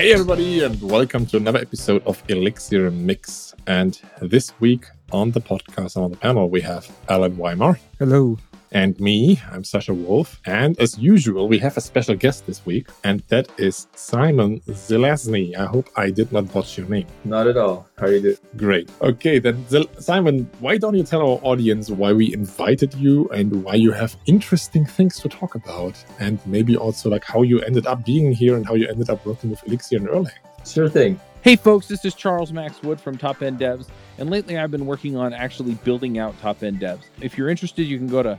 Hey, everybody, and welcome to another episode of Elixir Mix. And this week on the podcast and on the panel, we have Allen Wyma. Hello and me. I'm Sascha Wolf. And as usual, we have a special guest this week, and that is Simon Zelazny. I hope I did not botch your name. Not at all. How are you doing? Great. Okay, then, Simon, why don't you tell our audience why we invited you and why you have interesting things to talk about? And maybe also like how you ended up being here and how you ended up working with Elixir and Erlang. Sure thing. Hey folks, this is Charles Max Wood from Top End Devs, and lately I've been working on actually building out Top End Devs. If you're interested, you can go to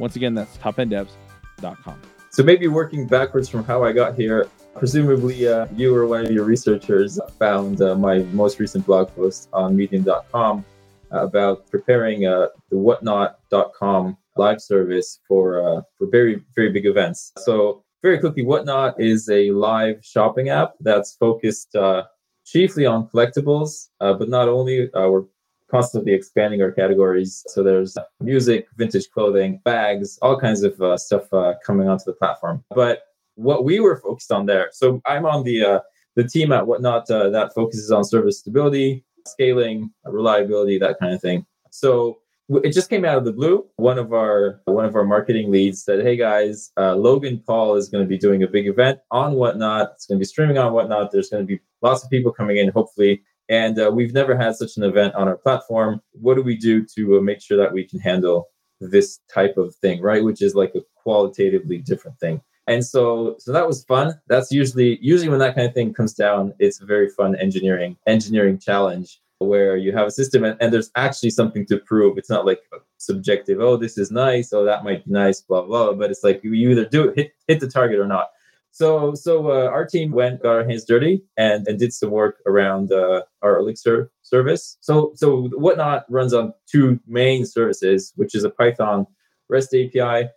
Once again, that's topenddevs.com. So maybe working backwards from how I got here, presumably uh, you or one of your researchers found uh, my most recent blog post on medium.com about preparing uh, the whatnot.com live service for uh, for very very big events. So very quickly, Whatnot is a live shopping app that's focused uh, chiefly on collectibles, uh, but not only. We're constantly expanding our categories. So there's music, vintage clothing, bags, all kinds of uh, stuff uh, coming onto the platform. But what we were focused on there. So I'm on the uh, the team at Whatnot that focuses on service stability, scaling, reliability, that kind of thing. So it just came out of the blue. One of our one of our marketing leads said, "Hey guys, uh, Logan Paul is going to be doing a big event on Whatnot. It's going to be streaming on Whatnot. There's going to be lots of people coming in, hopefully. And uh, we've never had such an event on our platform. What do we do to uh, make sure that we can handle this type of thing, right? Which is like a qualitatively different thing." And so, so that was fun. That's usually usually when that kind of thing comes down, it's a very fun engineering engineering challenge where you have a system and, and there's actually something to prove. It's not like subjective, oh, this is nice, oh, that might be nice, blah, blah, but it's like you either do it, hit, hit the target or not. So, so uh, our team went, got our hands dirty, and, and did some work around uh, our Elixir service. So, so Whatnot runs on two main services, which is a Python REST API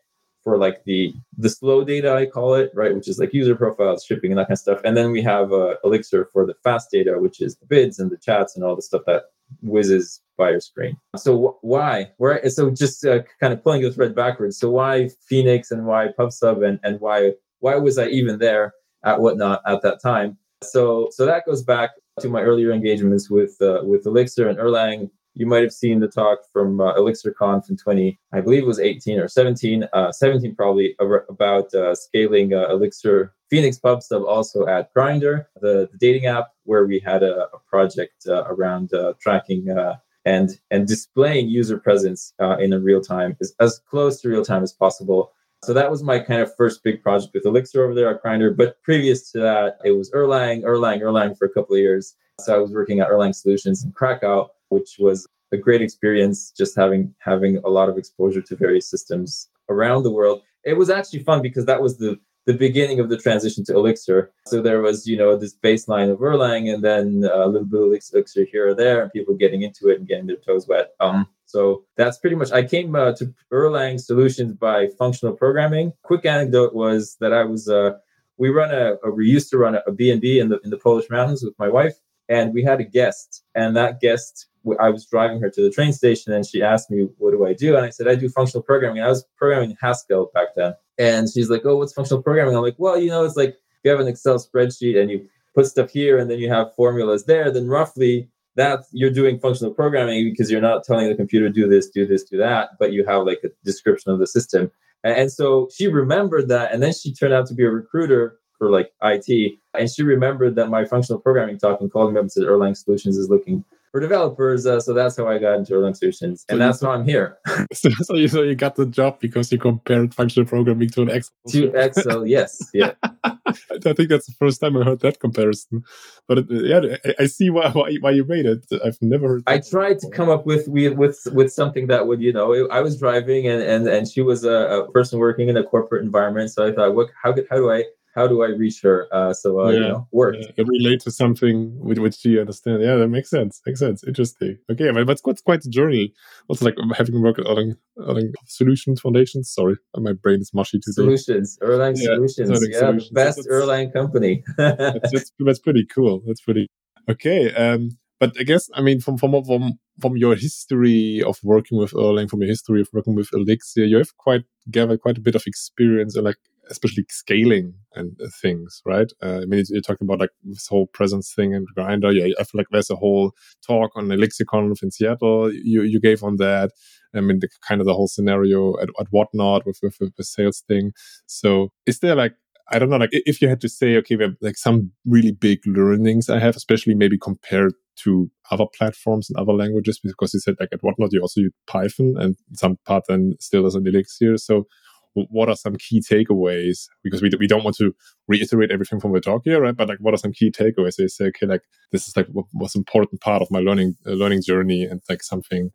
for like the the slow data I call it, right, which is like user profiles, shipping, and that kind of stuff. And then we have uh, Elixir for the fast data, which is the bids and the chats and all the stuff that whizzes by your screen. So wh- why? Where? So just uh, kind of pulling the thread backwards. So why Phoenix and why PubSub and and why why was I even there at Whatnot at that time? So so that goes back to my earlier engagements with uh, with Elixir and Erlang you might have seen the talk from uh, ElixirConf in 20, I believe it was 18 or 17, uh, 17 probably, about uh, scaling uh, Elixir Phoenix PubSub also at Grindr, the, the dating app, where we had a, a project uh, around uh, tracking and and displaying user presence in a real time, as, as close to real time as possible. So that was my kind of first big project with Elixir over there at Grindr. But previous to that, it was Erlang, Erlang, Erlang for a couple of years. So I was working at Erlang Solutions in Krakow which was a great experience just having having a lot of exposure to various systems around the world it was actually fun because that was the the beginning of the transition to elixir so there was you know this baseline of erlang and then a little bit of elixir here or there and people getting into it and getting their toes wet um so that's pretty much i came uh, to erlang solutions by functional programming quick anecdote was that i was uh, we run a, a we used to run a, b&b in the in the polish mountains with my wife and we had a guest and that guest I was driving her to the train station and she asked me, What do I do? And I said, I do functional programming. I was programming Haskell back then. And she's like, Oh, what's functional programming? I'm like, Well, you know, it's like you have an Excel spreadsheet and you put stuff here and then you have formulas there, then roughly that you're doing functional programming because you're not telling the computer do this, do this, do that, but you have like a description of the system. And so she remembered that. And then she turned out to be a recruiter for like IT, and she remembered that my functional programming talk and called me up and said Erlang Solutions is looking for developers. Uh, so that's how I got into Erlang Solutions, and so that's why I'm here. so, so, you so you got the job because you compared functional programming to an Excel. To Excel, yes, yeah. I think that's the first time I heard that comparison. But it, yeah, I, I see why, why, why you made it. I've never heard. I tried before. to come up with with with something that would you know I was driving and and and she was a, a person working in a corporate environment, so I thought, what how good how do I how do I reach her? Uh, so uh, yeah, you know, work. Yeah, relate to something with which she understand. Yeah, that makes sense. Makes sense. Interesting. Okay, but that's quite quite a journey. Also, like having worked at Erlang, Erlang Solutions Foundations. Sorry, my brain is mushy today. Solutions, Erlang yeah, Solutions. Erlang yeah, Solutions. best that's, Erlang company. that's, that's, that's pretty cool. That's pretty okay. Um, but I guess I mean from from from from your history of working with Erlang, from your history of working with Elixir, you have quite gathered quite a bit of experience in like especially scaling and uh, things, right? Uh, I mean, you're talking about like this whole presence thing and Grindr. Yeah, I feel like there's a whole talk on ElixirConf in Seattle you you gave on that. I mean, the kind of the whole scenario at, at whatnot with, with, with the sales thing. So, is there like I don't know, like if you had to say, okay, we have like some really big learnings I have, especially maybe compared to other platforms and other languages, because you said like at whatnot you also use Python and some part then still as an Elixir. So what are some key takeaways? Because we, we don't want to reiterate everything from the talk here, right? But like, what are some key takeaways? They say, okay, like this is like what was important part of my learning uh, learning journey, and like something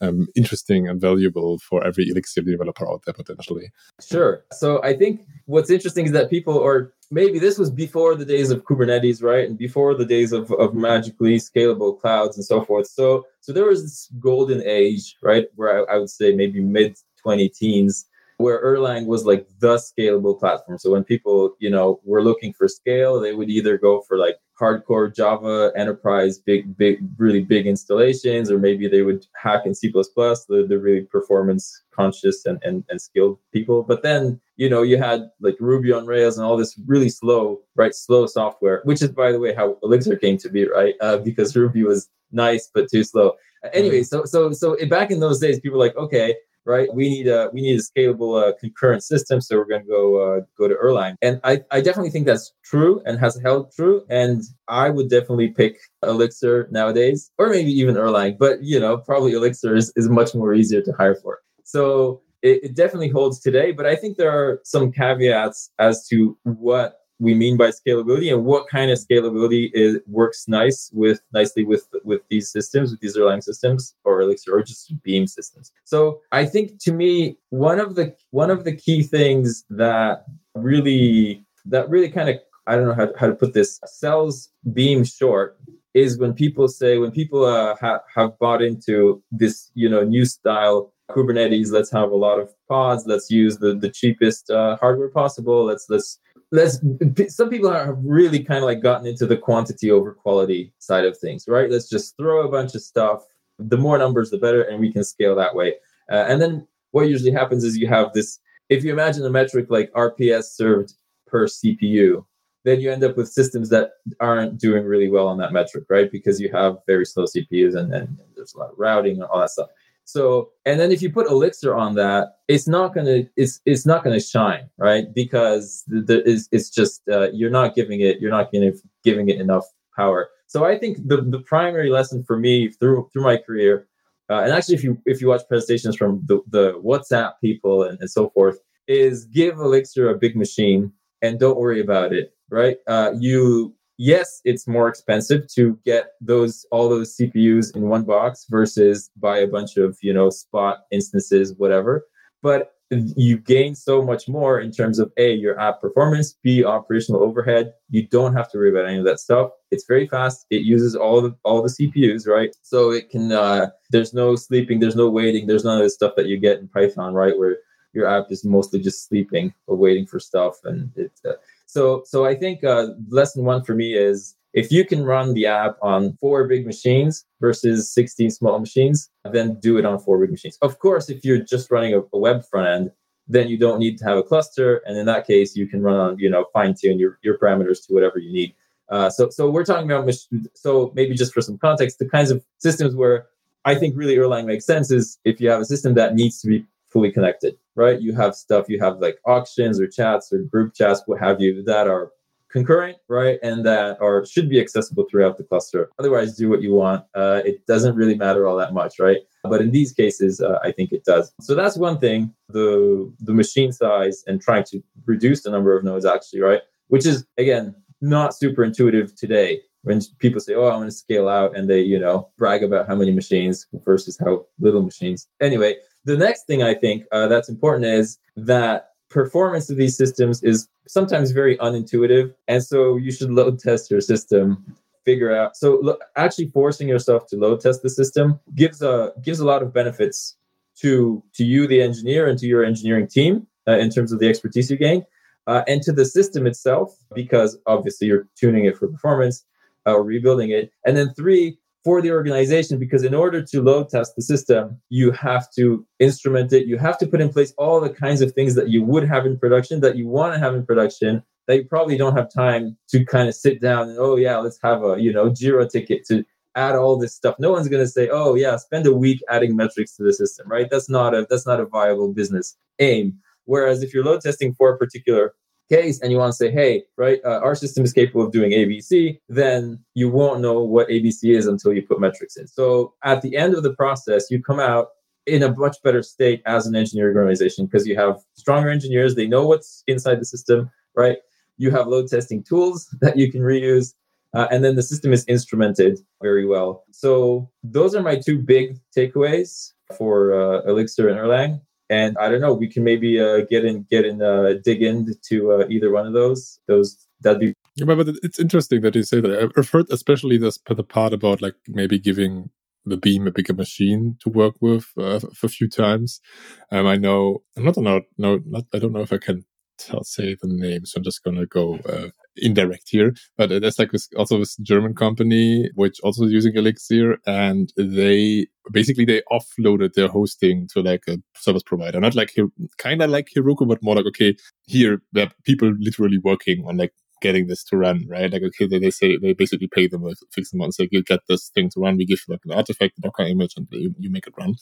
um, interesting and valuable for every Elixir developer out there potentially. Sure. So I think what's interesting is that people, or maybe this was before the days of Kubernetes, right, and before the days of, of magically scalable clouds and so forth. So so there was this golden age, right, where I, I would say maybe mid 20 teens where Erlang was like the scalable platform. So when people, you know, were looking for scale, they would either go for like hardcore Java enterprise, big, big, really big installations, or maybe they would hack in C++, the, the really performance conscious and, and, and skilled people. But then, you know, you had like Ruby on Rails and all this really slow, right? Slow software, which is, by the way, how Elixir came to be, right? Uh, because Ruby was nice, but too slow. Anyway, so, so, so back in those days, people were like, okay, right? We need a we need a scalable uh, concurrent system, so we're going to go uh, go to Erlang. And I, I definitely think that's true and has held true. And I would definitely pick Elixir nowadays, or maybe even Erlang. But you know, probably Elixir is, is much more easier to hire for. So it, it definitely holds today. But I think there are some caveats as to what we mean by scalability and what kind of scalability is works nice with nicely with with these systems with these Erlang systems or Elixir or just Beam systems. So I think to me one of the one of the key things that really that really kind of I don't know how, how to put this sells Beam short is when people say when people uh, ha- have bought into this you know new style Kubernetes. Let's have a lot of pods. Let's use the the cheapest uh, hardware possible. Let's let's let's some people have really kind of like gotten into the quantity over quality side of things right? Let's just throw a bunch of stuff. The more numbers the better and we can scale that way. Uh, and then what usually happens is you have this if you imagine a metric like rps served per cpu then you end up with systems that aren't doing really well on that metric right? Because you have very slow cpus and, and there's a lot of routing and all that stuff so, and then if you put Elixir on that, it's not gonna it's it's not gonna shine, right? Because the, the it's, it's just uh, you're not giving it you're not giving giving it enough power. So I think the the primary lesson for me through through my career, uh, and actually if you if you watch presentations from the the WhatsApp people and, and so forth, is give Elixir a big machine and don't worry about it, right? Uh, you yes, it's more expensive to get those all those CPUs in one box versus buy a bunch of you know spot instances, whatever. But you gain so much more in terms of a your app performance, b operational overhead. You don't have to worry about any of that stuff. It's very fast. It uses all the all the CPUs, right? So it can. Uh, there's no sleeping. There's no waiting. There's none of the stuff that you get in Python, right? Where your app is mostly just sleeping or waiting for stuff, and it. Uh, so, so I think uh, lesson one for me is if you can run the app on four big machines versus 16 small machines, then do it on four big machines. Of course, if you're just running a, a web front end, then you don't need to have a cluster. And in that case, you can run on, you know, fine tune your, your parameters to whatever you need. Uh, so, so we're talking about, so maybe just for some context, the kinds of systems where I think really Erlang makes sense is if you have a system that needs to be fully connected, right? You have stuff, you have like auctions or chats or group chats, what have you, that are concurrent, right, and that are should be accessible throughout the cluster. Otherwise, do what you want. Uh, it doesn't really matter all that much, right? But in these cases, uh, I think it does. So that's one thing: the the machine size and trying to reduce the number of nodes, actually, right? Which is again not super intuitive today. When people say, "Oh, I want to scale out," and they, you know, brag about how many machines versus how little machines. Anyway, the next thing I think uh, that's important is that performance of these systems is sometimes very unintuitive. And so you should load test your system, figure out. So actually forcing yourself to load test the system gives a gives a lot of benefits to to you, the engineer, and to your engineering team uh, in terms of the expertise you gain, uh, and to the system itself, because obviously you're tuning it for performance uh, or rebuilding it. And then three, for the organization because in order to load test the system you have to instrument it. You have to put in place all the kinds of things that you would have in production that you want to have in production that you probably don't have time to kind of sit down and oh yeah let's have a you know jira ticket to add all this stuff. No one's going to say oh yeah spend a week adding metrics to the system right? That's not a that's not a viable business aim. Whereas if you're load testing for a particular case and you want to say, hey, right, uh, our system is capable of doing ABC, then you won't know what ABC is until you put metrics in. So at the end of the process, you come out in a much better state as an engineering organization because you have stronger engineers, they know what's inside the system, right? You have load testing tools that you can reuse. Uh, and then the system is instrumented very well. So those are my two big takeaways for uh, Elixir and Erlang and I don't know, we can maybe uh, get in, get in, uh, dig into uh, either one of those. Those that'd be. Yeah, but it's interesting that you say that. I've heard especially this the part about like maybe giving the beam a bigger machine to work with uh, a few times. Um, I know I'm not no no not I don't know if I can tell, say the name, so I'm just gonna go uh, indirect here. But like this, also this German company which also using Elixir, and they basically they offloaded their hosting to like a service provider, not like kind of like Heroku, but more like okay, here there people literally working on like getting this to run, right? Like, okay, they, they say they basically pay them a fixed amount. So you get this thing to run. We give you like an artifact, Docker image, and you, you make it run.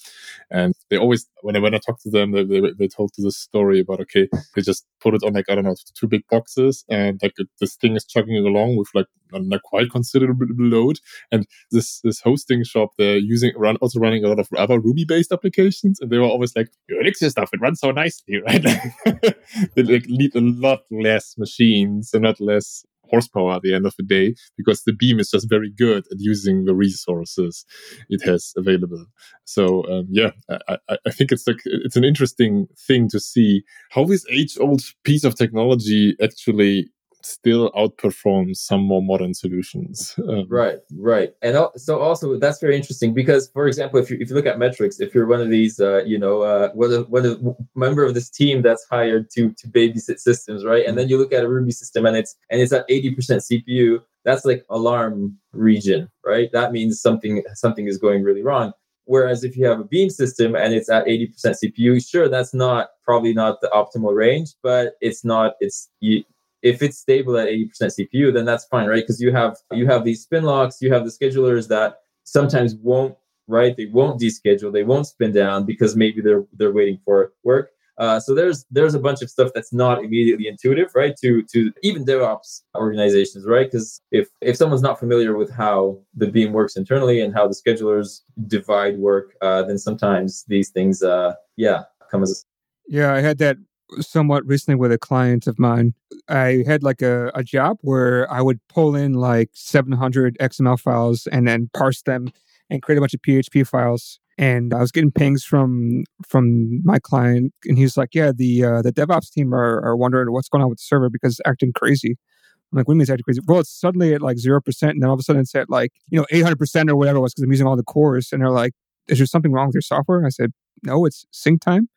And they always, when I, when I talk to them, they, they, they told this story about, okay, they just put it on like, I don't know, two big boxes and like this thing is chugging along with like a quite considerable load. And this, this hosting shop, they're using, run, also running a lot of other Ruby based applications. And they were always like, your Elixir stuff, it runs so nicely, right? they like, need a lot less machines and not less horsepower at the end of the day because the beam is just very good at using the resources it has available. So um, yeah, I, I, think it's like it's an interesting thing to see how this age-old piece of technology actually still outperforms some more modern solutions. Um, right, right, and so also that's very interesting because, for example, if you if you look at metrics, if you're one of these, uh, you know, uh, one of, one of member of this team that's hired to to babysit systems, right, and then you look at a Ruby system and it's and it's at eighty percent CPU, that's like alarm region, right? That means something something is going really wrong. Whereas if you have a beam system and it's at 80% CPU, sure, that's not probably not the optimal range, but it's not, it's, you, if it's stable at 80% CPU, then that's fine, right? Because you have you have these spin locks, you have the schedulers that sometimes won't, right? They won't deschedule, they won't spin down because maybe they're they're waiting for work. Uh, so there's there's a bunch of stuff that's not immediately intuitive, right? To to even DevOps organizations, right? Because if if someone's not familiar with how the beam works internally and how the schedulers divide work, uh, then sometimes these things, uh, yeah, come as a yeah, I had that somewhat recently with a client of mine. I had like a, a job where I would pull in like 700 XML files and then parse them and create a bunch of PHP files. And I was getting pings from from my client, and he's like, "Yeah, the uh, the DevOps team are, are wondering what's going on with the server because it's acting crazy." I'm like, "What do you mean it's acting crazy?" Well, it's suddenly at like zero percent, and then all of a sudden it's at like you know 800 percent or whatever it was because I'm using all the cores. And they're like, "Is there something wrong with your software?" I said, no, it's sync time.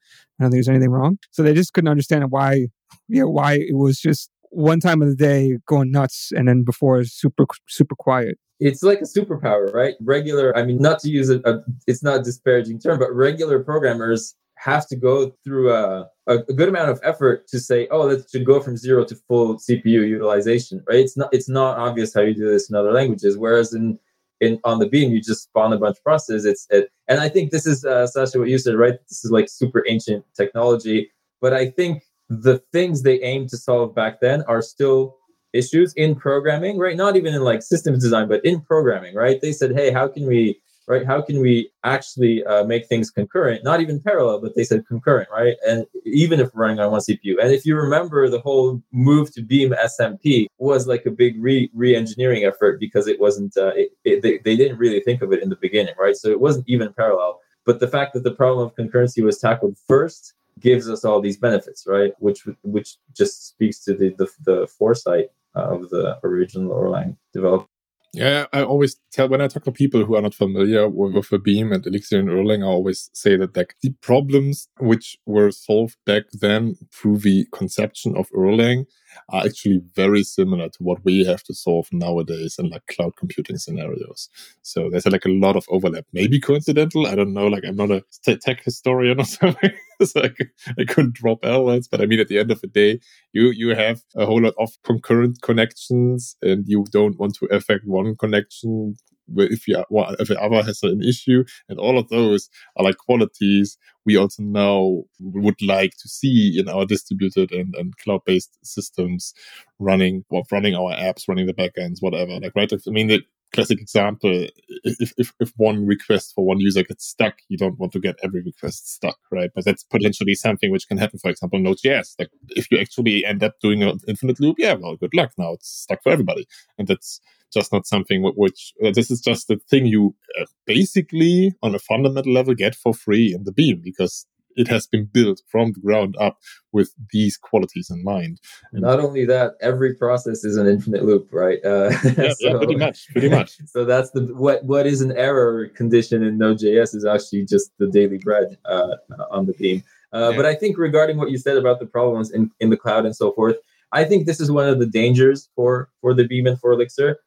I don't think there's anything wrong. So they just couldn't understand why, you know, why it was just one time of the day going nuts and then before super, super quiet. It's like a superpower, right? Regular, I mean, not to use a, a it's not a disparaging term, but regular programmers have to go through a, a, good amount of effort to say, oh, that should go from zero to full CPU utilization, right? It's not it's not obvious how you do this in other languages. Whereas in in on the beam you just spawn a bunch of processes it's it, and i think this is uh, Sascha what you said right this is like super ancient technology but i think the things they aimed to solve back then are still issues in programming, right? Not even in like systems design, but in programming, right? They said, hey, how can we right? How can we actually uh, make things concurrent? Not even parallel, but they said concurrent, right? And even if running on one CPU. And if you remember, the whole move to Beam SMP was like a big re re-engineering effort because it wasn't. Uh, it, it, they, they didn't really think of it in the beginning, right? So it wasn't even parallel. But the fact that the problem of concurrency was tackled first gives us all these benefits, right? Which which just speaks to the the, the foresight of the original Erlang developer. Yeah, I always tell when I talk to people who are not familiar with, with the Beam and Elixir and Erlang, I always say that like the problems which were solved back then through the conception of Erlang are actually very similar to what we have to solve nowadays in like cloud computing scenarios. So there's like a lot of overlap. Maybe coincidental. I don't know. Like I'm not a tech historian or something. so I, I couldn't drop elements, but I mean, at the end of the day, you, you have a whole lot of concurrent connections and you don't want to affect one connection if you if the other has an issue, and all of those are like qualities we also now would like to see in our distributed and, and cloud based systems running well, running our apps, running the backends, whatever. Like right, I mean classic example if, if if one request for one user gets stuck you don't want to get every request stuck right? But that's potentially something which can happen for example node.js like if you actually end up doing an infinite loop yeah well good luck. Now it's stuck for everybody. And that's just not something which uh, this is just the thing you uh, basically on a fundamental level get for free in the beam because it has been built from the ground up with these qualities in mind. And Not only that, every process is an infinite loop, right? Uh, yeah, so, yeah, pretty much, pretty much. so that's the what what is an error condition in Node.js is actually just the daily bread uh, on the beam. Uh, yeah. But I think regarding what you said about the problems in, in the cloud and so forth, I think this is one of the dangers for for the beam and for Elixir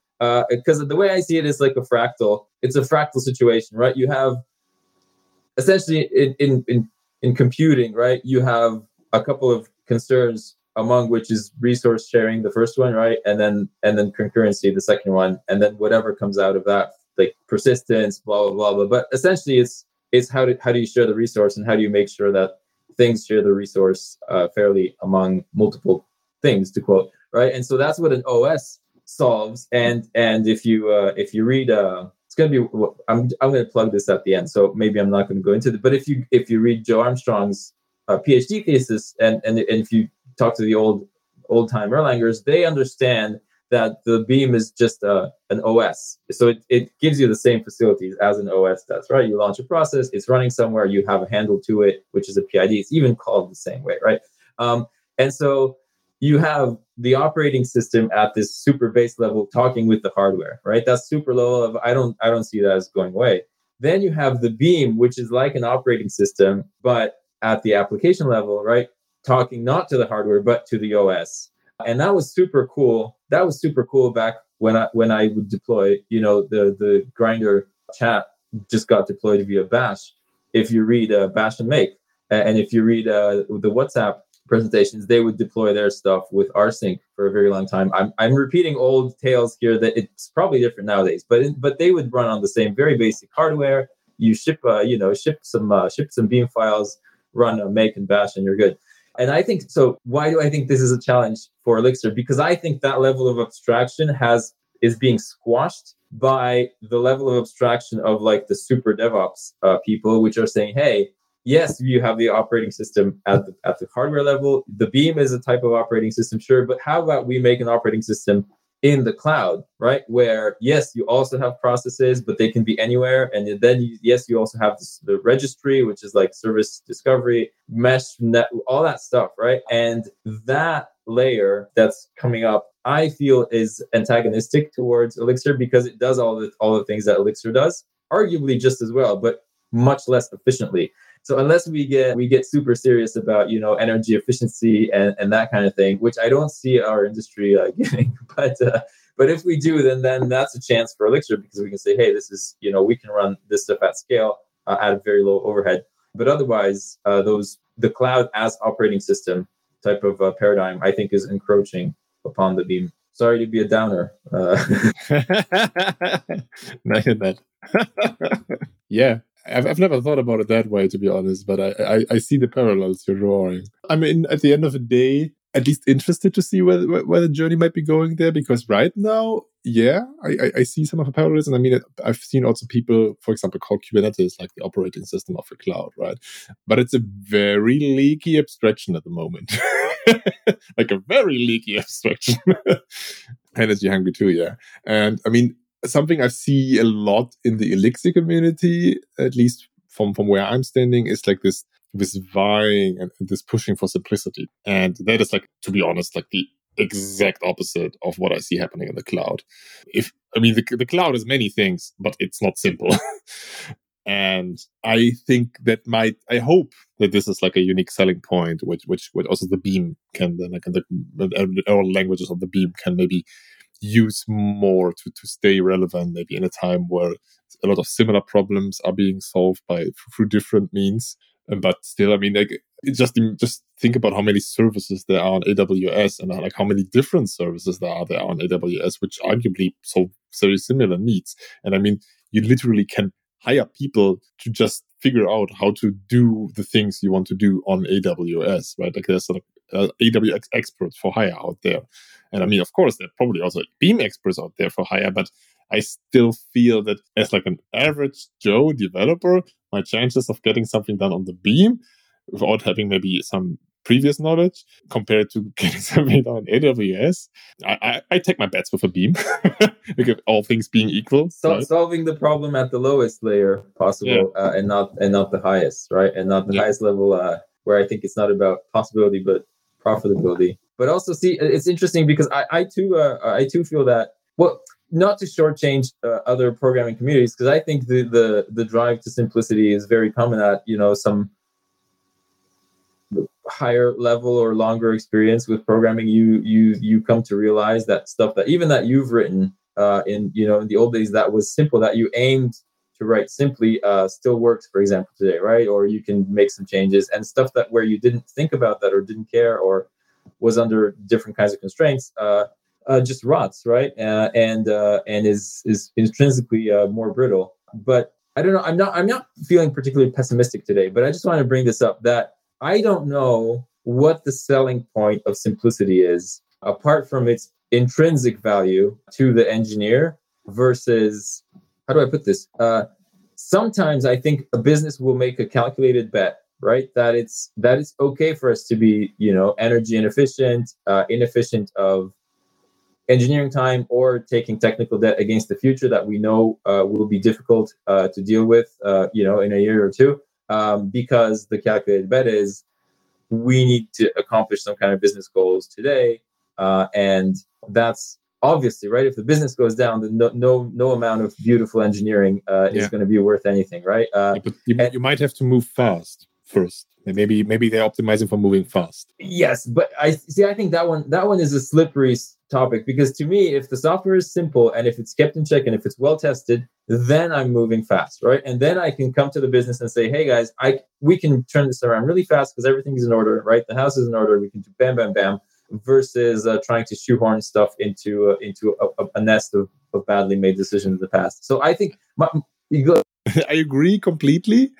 because uh, the way I see it is like a fractal. It's a fractal situation, right? You have essentially in, in, in in computing, right, you have a couple of concerns among which is resource sharing, the first one, right, and then and then concurrency, the second one, and then whatever comes out of that, like persistence, blah blah blah blah. But essentially, it's it's how do how do you share the resource and how do you make sure that things share the resource uh, fairly among multiple things, to quote, right? And so that's what an OS solves. And and if you uh, if you read uh, it's going to be I'm I'm going to plug this at the end, so maybe I'm not going to go into it. But if you if you read Joe Armstrong's uh, PhD thesis, and, and and if you talk to the old old time Erlangers, they understand that the Beam is just uh, an OS. So it, it gives you the same facilities as an OS does, right? You launch a process, it's running somewhere, you have a handle to it, which is a PID. It's even called the same way, right? Um, and so you have the operating system at this super base level talking with the hardware, right? That's super low level. I don't I don't see that as going away. Then you have the beam, which is like an operating system, but at the application level, right? Talking not to the hardware, but to the OS. And that was super cool. That was super cool back when I when I would deploy, you know, the the Grindr chat just got deployed via Bash. If you read uh, Bash and Make, and if you read uh, the WhatsApp presentations, they would deploy their stuff with rsync for a very long time. I'm, I'm repeating old tales here that it's probably different nowadays, but but they would run on the same very basic hardware. You ship, uh, you know, ship some uh, ship some Beam files, run a make and bash, and you're good. And I think so. Why do I think this is a challenge for Elixir? Because I think that level of abstraction has is being squashed by the level of abstraction of like the super DevOps uh, people, which are saying, "Hey, yes, you have the operating system at the, at the hardware level. The Beam is a type of operating system, sure, but how about we make an operating system in the cloud, right? Where yes, you also have processes, but they can be anywhere, and then you, yes, you also have this, the registry, which is like service discovery, mesh, net, all that stuff, right? And that layer that's coming up I feel is antagonistic towards Elixir because it does all the all the things that Elixir does, arguably just as well, but much less efficiently. So unless we get we get super serious about you know energy efficiency and, and that kind of thing, which I don't see our industry uh, getting, but uh, but if we do, then then that's a chance for Elixir because we can say, hey, this is you know we can run this stuff at scale uh, at a very low overhead. But otherwise, uh, those the cloud as operating system type of uh, paradigm, I think, is encroaching upon the beam. Sorry to be a downer. Uh, that. yeah, I've, I've never thought about it that way, to be honest, but I, I, I see the parallels you're drawing. I mean, at the end of the day, at least interested to see where, where the journey might be going there because right now, yeah, I, I, I see some of the parallels. And I mean, I've seen also people, for example, call Kubernetes like the operating system of the cloud, right? But it's a very leaky abstraction at the moment. like a very leaky abstraction. Energy hungry too, yeah. And I mean, something I see a lot in the Elixir community, at least from, from where I'm standing, is like this this vying and this pushing for simplicity. And that is like, to be honest, like the exact opposite of what I see happening in the cloud. If I mean the, the cloud is many things, but it's not simple. and I think that might I hope that this is like a unique selling point, which which, which also the beam can then like the, all languages of the beam can maybe use more to to stay relevant, maybe in a time where a lot of similar problems are being solved by through different means but still, I mean, like just just think about how many services there are on AWS and like how many different services there are there on AWS, which arguably solve very similar needs. And I mean, you literally can hire people to just figure out how to do the things you want to do on AWS, right? Like there's sort of uh, AWS experts for hire out there. And I mean, of course, there are probably also Beam experts out there for hire, but I still feel that as like an average Joe developer, my chances of getting something done on the beam without having maybe some previous knowledge compared to getting something done on AWS, I, I, I take my bets with a beam because all things being equal. So, right? Solving the problem at the lowest layer possible yeah. uh, and not and not the highest, right? And not the yeah. highest level uh, where I think it's not about possibility but profitability. But also, see, it's interesting because I, I too uh, I too feel that well not to shortchange uh, other programming communities because I think the, the the drive to simplicity is very common at you know some higher level or longer experience with programming. You you you come to realize that stuff that even that you've written uh, in you know in the old days that was simple that you aimed to write simply uh, still works for example today right or you can make some changes and stuff that where you didn't think about that or didn't care or was under different kinds of constraints uh, uh, just rots, right? Uh, and and is is intrinsically more brittle. But I don't know. I'm not I'm not feeling particularly pessimistic today. But I just want to bring this up that I don't know what the selling point of simplicity is apart from its intrinsic value to the engineer versus how do I put this? Uh, sometimes I think a business will make a calculated bet right that it's that it's okay for us to be you know energy inefficient uh, inefficient of engineering time or taking technical debt against the future that we know uh, will be difficult uh, to deal with, uh, you know, in a year or two, um, because the calculated bet is we need to accomplish some kind of business goals today, uh, and that's obviously right. If the business goes down, then no no, no amount of beautiful engineering uh, is yeah. going to be worth anything, right? Uh, but you, and, you might have to move fast first. Maybe maybe they're optimizing for moving fast. Yes, but I see. I think that one that one is a slippery topic because to me, if the software is simple and if it's kept in check and if it's well tested, then I'm moving fast, right? And then I can come to the business and say, "Hey guys, I we can turn this around really fast because everything is in order, right? The house is in order. We can do bam, bam, bam." Versus uh, trying to shoehorn stuff into uh, into a, a, nest of, of badly made decisions in the past. So I think my, I agree completely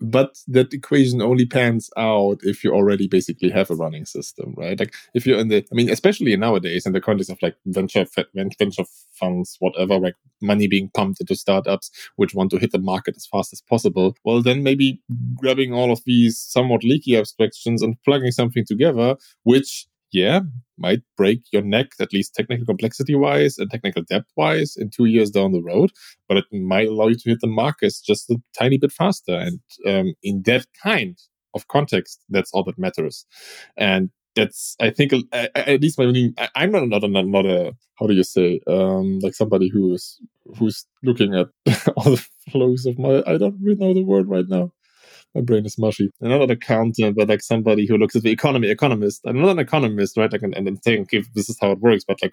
but that equation only pans out if you already basically have a running system, right? Like if you're in the, I mean, especially nowadays in the context of like venture venture funds, whatever, like money being pumped into startups which want to hit the market as fast as possible. Well, then maybe grabbing all of these somewhat leaky abstractions and plugging something together, which yeah, might break your neck, at least technical complexity wise and technical depth wise, in two years down the road. But it might allow you to hit the markets just a tiny bit faster. And um, in that kind of context, that's all that matters. And that's, I think, at least when I'm not, not, not, not a, how do you say, um, like somebody who's, who's looking at all the flows of my, I don't really know the word right now my brain is mushy. I'm not an accountant, but like somebody who looks at the economy, economist. I'm not an economist, right? Like, and, and think if this is how it works, but like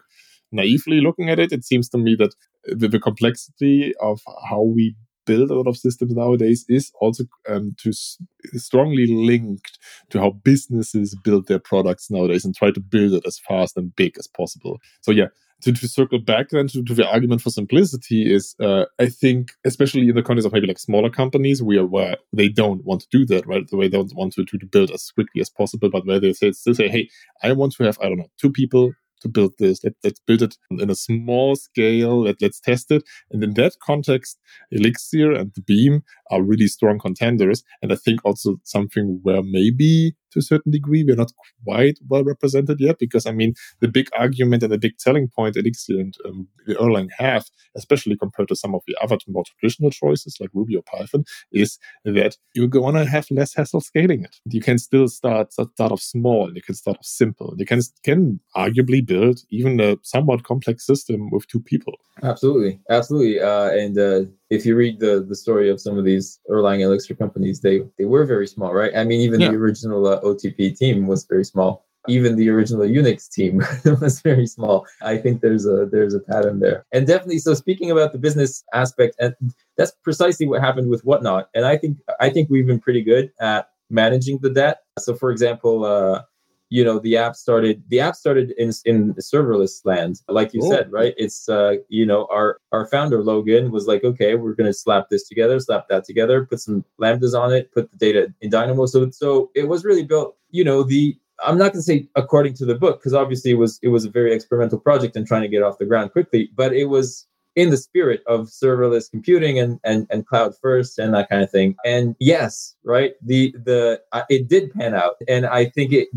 naively looking at it, it seems to me that the, the complexity of how we build a lot of systems nowadays is also um, to s- strongly linked to how businesses build their products nowadays and try to build it as fast and big as possible. So yeah, to, to circle back then to, to the argument for simplicity is uh, I think especially in the context of maybe like smaller companies where where they don't want to do that right the way they don't want to, to, build as quickly as possible but where they say still say hey I want to have I don't know two people to build this. Let, us build it in a small scale. Let, let's test it. And in that context, Elixir and the Beam are really strong contenders. And I think also something where maybe to a certain degree we're not quite well represented yet, because I mean, the big argument and the big selling point Elixir and um, Erlang have, especially compared to some of the other more traditional choices like Ruby or Python, is that you're going to have less hassle scaling it. You can still start, start off small. You can start off simple. You can, can arguably build even a somewhat complex system with two people. Absolutely. Absolutely. Uh, and, uh, if you read the the story of some of these Erlang Elixir companies, they they were very small, right? I mean, even yeah. the original uh, OTP team was very small. Even the original Unix team was very small. I think there's a there's a pattern there, and definitely. So speaking about the business aspect, and that's precisely what happened with Whatnot. And I think I think we've been pretty good at managing the debt. So, for example, uh, you know the app started the app started in in serverless land like you said right? It's uh you know our our founder logan was like okay we're going to slap this together slap that together put some lambdas on it put the data in dynamo. So so it was really built you know the i'm not going to say according to the book because obviously it was it was a very experimental project and trying to get off the ground quickly but it was in the spirit of serverless computing and, and, and cloud first and that kind of thing. And yes, right, the the uh, it did pan out, and I think it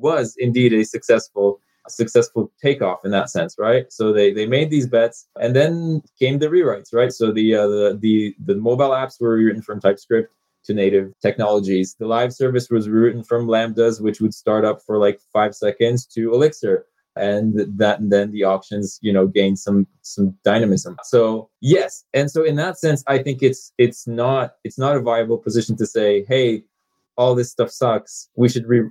was indeed a successful successful takeoff in that sense, right? So they they made these bets, and then came the rewrites, right? So the uh, the the the mobile apps were rewritten from TypeScript to native technologies. The live service was rewritten from Lambdas, which would start up for like five seconds, to Elixir, and that and then the auctions, you know, gained some some dynamism. So yes, and so in that sense, I think it's it's not it's not a viable position to say, hey, all this stuff sucks. We should re-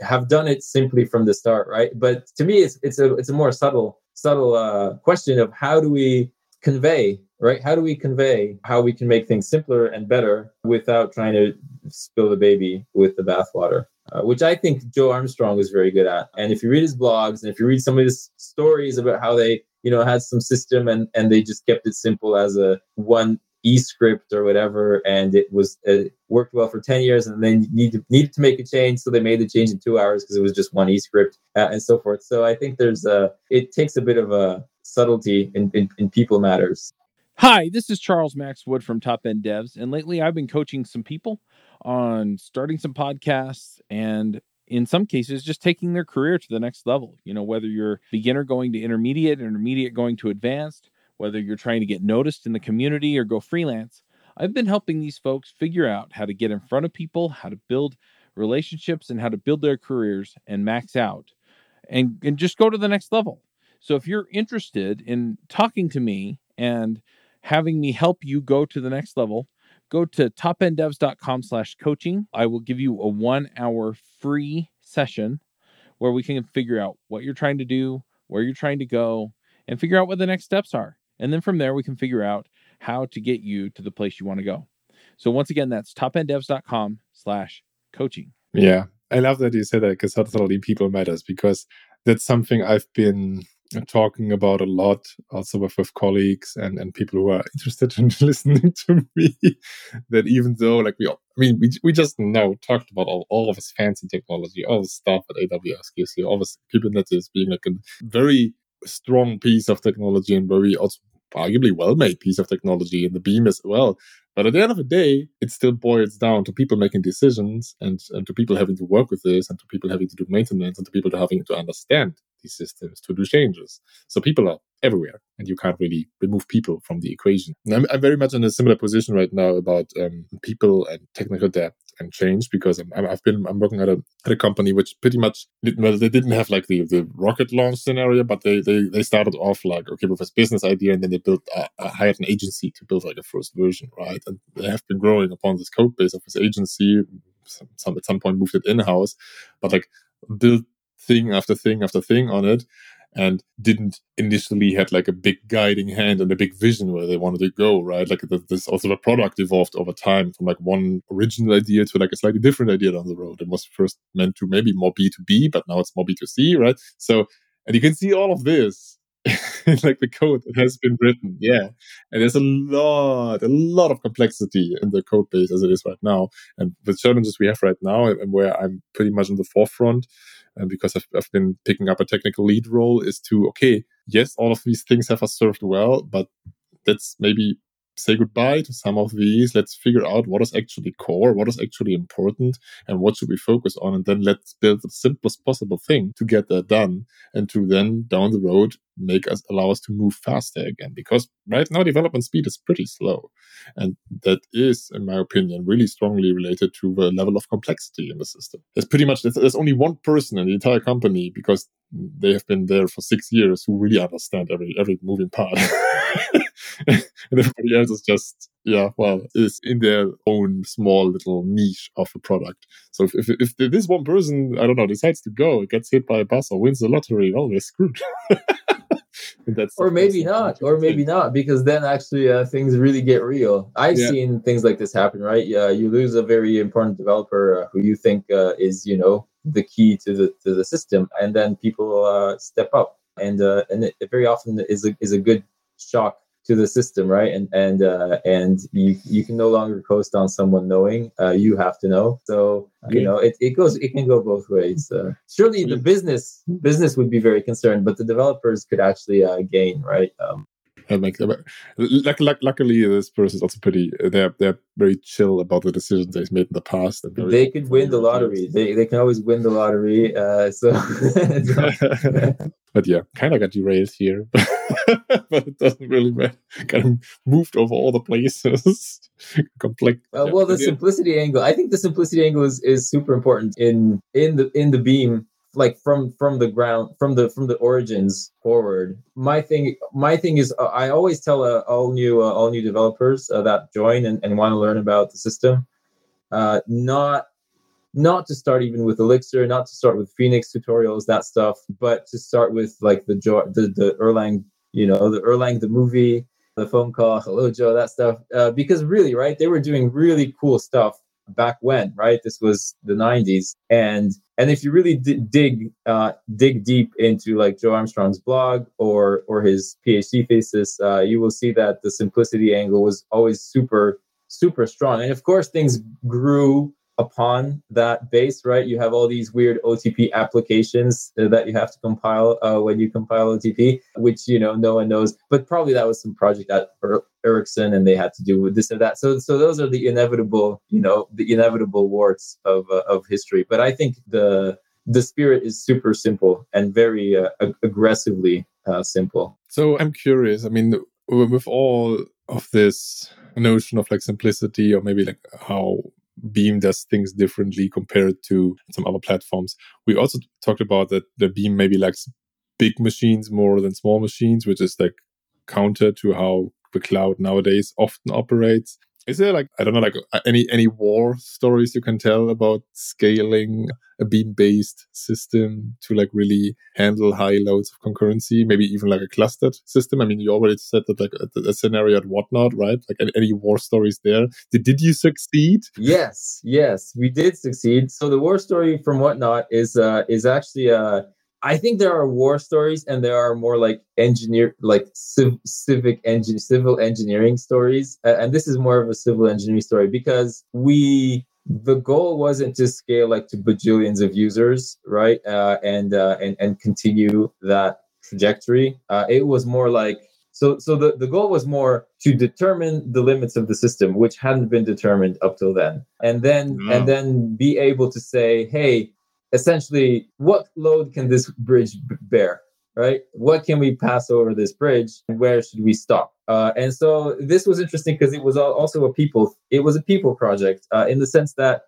have done it simply from the start, right? But to me, it's it's a it's a more subtle subtle uh, question of how do we convey, right? How do we convey how we can make things simpler and better without trying to spill the baby with the bathwater? Uh, which I think Joe Armstrong was very good at. And if you read his blogs and if you read some of his stories about how they, you know, had some system and and they just kept it simple as a one eScript or whatever, and it was it worked well for ten years, and then needed needed to make a change, so they made the change in two hours because it was just one eScript uh, and so forth. So I think there's a it takes a bit of a subtlety in, in, in people matters. Hi, this is Charles Max Wood from Top End Devs, and lately I've been coaching some people on starting some podcasts and in some cases just taking their career to the next level. You know, whether you're beginner going to intermediate, intermediate going to advanced, whether you're trying to get noticed in the community or go freelance, I've been helping these folks figure out how to get in front of people, how to build relationships, and how to build their careers and max out and, and just go to the next level. So if you're interested in talking to me and having me help you go to the next level, go to topenddevs.com slash coaching. I will give you a one hour free session where we can figure out what you're trying to do, where you're trying to go, and figure out what the next steps are. And then from there, we can figure out how to get you to the place you want to go. So once again, that's topenddevs.com slash coaching. Yeah. I love that you said that because suddenly people matters because that's something I've been talking about a lot also with, with colleagues and, and people who are interested in listening to me that even though like we all, I mean we, we just now talked about all, all of this fancy technology all the stuff at AWS you all this Kubernetes being like a very strong piece of technology and very also arguably well made piece of technology in the beam as well. But at the end of the day, it still boils down to people making decisions and, and to people having to work with this and to people having to do maintenance and to people having to understand these systems to do changes. So people are everywhere and you can't really remove people from the equation. I'm, I'm very much in a similar position right now about um, people and technical debt and change because I'm, I've been I'm working at a at a company which pretty much well they didn't have like the, the rocket launch scenario, but they, they they started off like okay with this business idea and then they built a, a hired an agency to build like a first version, right? And they have been growing upon this code base of this agency. Some, some at some point moved it in house, but like built thing after thing after thing on it and didn't initially had like a big guiding hand and a big vision where they wanted to go, right? Like this also the product evolved over time from like one original idea to like a slightly different idea down the road. It was first meant to maybe more B2B, but now it's more B2C, right? So, and you can see all of this like the code that has been written. Yeah. And there's a lot, a lot of complexity in the code base as it is right now. And the challenges we have right now, and where I'm pretty much in the forefront, and because I've, I've been picking up a technical lead role, is to, okay, yes, all of these things have served well, but let's maybe say goodbye to some of these. Let's figure out what is actually core, what is actually important, and what should we focus on. And then let's build the simplest possible thing to get that done and to then down the road make us allow us to move faster again. Because right now development speed is pretty slow. And that is, in my opinion, really strongly related to the level of complexity in the system. There's pretty much there's only one person in the entire company because they have been there for six years who really understand every every moving part. and everybody else is just yeah well is in their own small little niche of a product. So if, if, if this one person i don't know decides to go gets hit by a bus or wins the lottery well they're screwed. Or maybe not or maybe not because then actually uh, things really get real. I've yeah. seen things like this happen right? Yeah you lose a very important developer uh, who you think uh, is you know the key to the to the system and then people uh, step up. And uh, and it, it very often is a, is a good shock to the system, right? And and uh, and you you can no longer coast on someone knowing. Uh, you have to know. So you know it, it goes it can go both ways. Uh, surely the business business would be very concerned, but the developers could actually uh, gain, right? Um, and like, luck, luckily, this person is also pretty. They're they're very chill about the decisions they've made in the past. they could win the lottery. They they can always win the lottery. Uh, so, but yeah, kind of got derailed here, but it doesn't really matter. Kind of moved over all the places. Complex. Uh, well, the simplicity angle. I think the simplicity angle is, is super important in in the in the beam like from from the ground from the from the origins forward my thing my thing is uh, i always tell uh, all new uh, all new developers uh, that join and, and want to learn about the system uh, not not to start even with elixir not to start with phoenix tutorials that stuff but to start with like the the, the erlang you know the erlang the movie the phone call hello joe that stuff uh, because really right they were doing really cool stuff back when, right? This was the 90s. And and if you really d- dig uh, dig deep into like Joe Armstrong's blog or or his PhD thesis, uh, you will see that the simplicity angle was always super super strong. And of course, things grew upon that base, right? You have all these weird OTP applications that you have to compile uh, when you compile OTP, which you know no one knows. But probably that was some project at Ericsson, and they had to do with this or that. So, so those are the inevitable, you know, the inevitable warts of uh, of history. But I think the the spirit is super simple and very uh, ag- aggressively uh, simple. So I'm curious. I mean, with all of this notion of like simplicity or maybe like how Beam does things differently compared to some other platforms. We also talked about that the Beam maybe likes big machines more than small machines, which is like counter to how the cloud nowadays often operates. Is there like I don't know like any any war stories you can tell about scaling a beam based system to like really handle high loads of concurrency, maybe even like a clustered system? I mean, you already said that like a, a scenario at whatnot, right? Like any, any war stories there? Did did you succeed? Yes, yes, we did succeed. So the war story from whatnot is uh is actually uh I think there are war stories and there are more like engineer, like civ- civic engine, civil engineering stories. Uh, and this is more of a civil engineering story because we, the goal wasn't to scale like to bajillions of users, right? Uh, and, uh, and, and continue that trajectory. Uh, it was more like, so, so the, the goal was more to determine the limits of the system, which hadn't been determined up till then. And then, and then be able to say, Hey, essentially what load can this bridge bear right? What can we pass over this bridge? And where should we stop? Uh, and so this was interesting because it was also a people it was a people project uh, in the sense that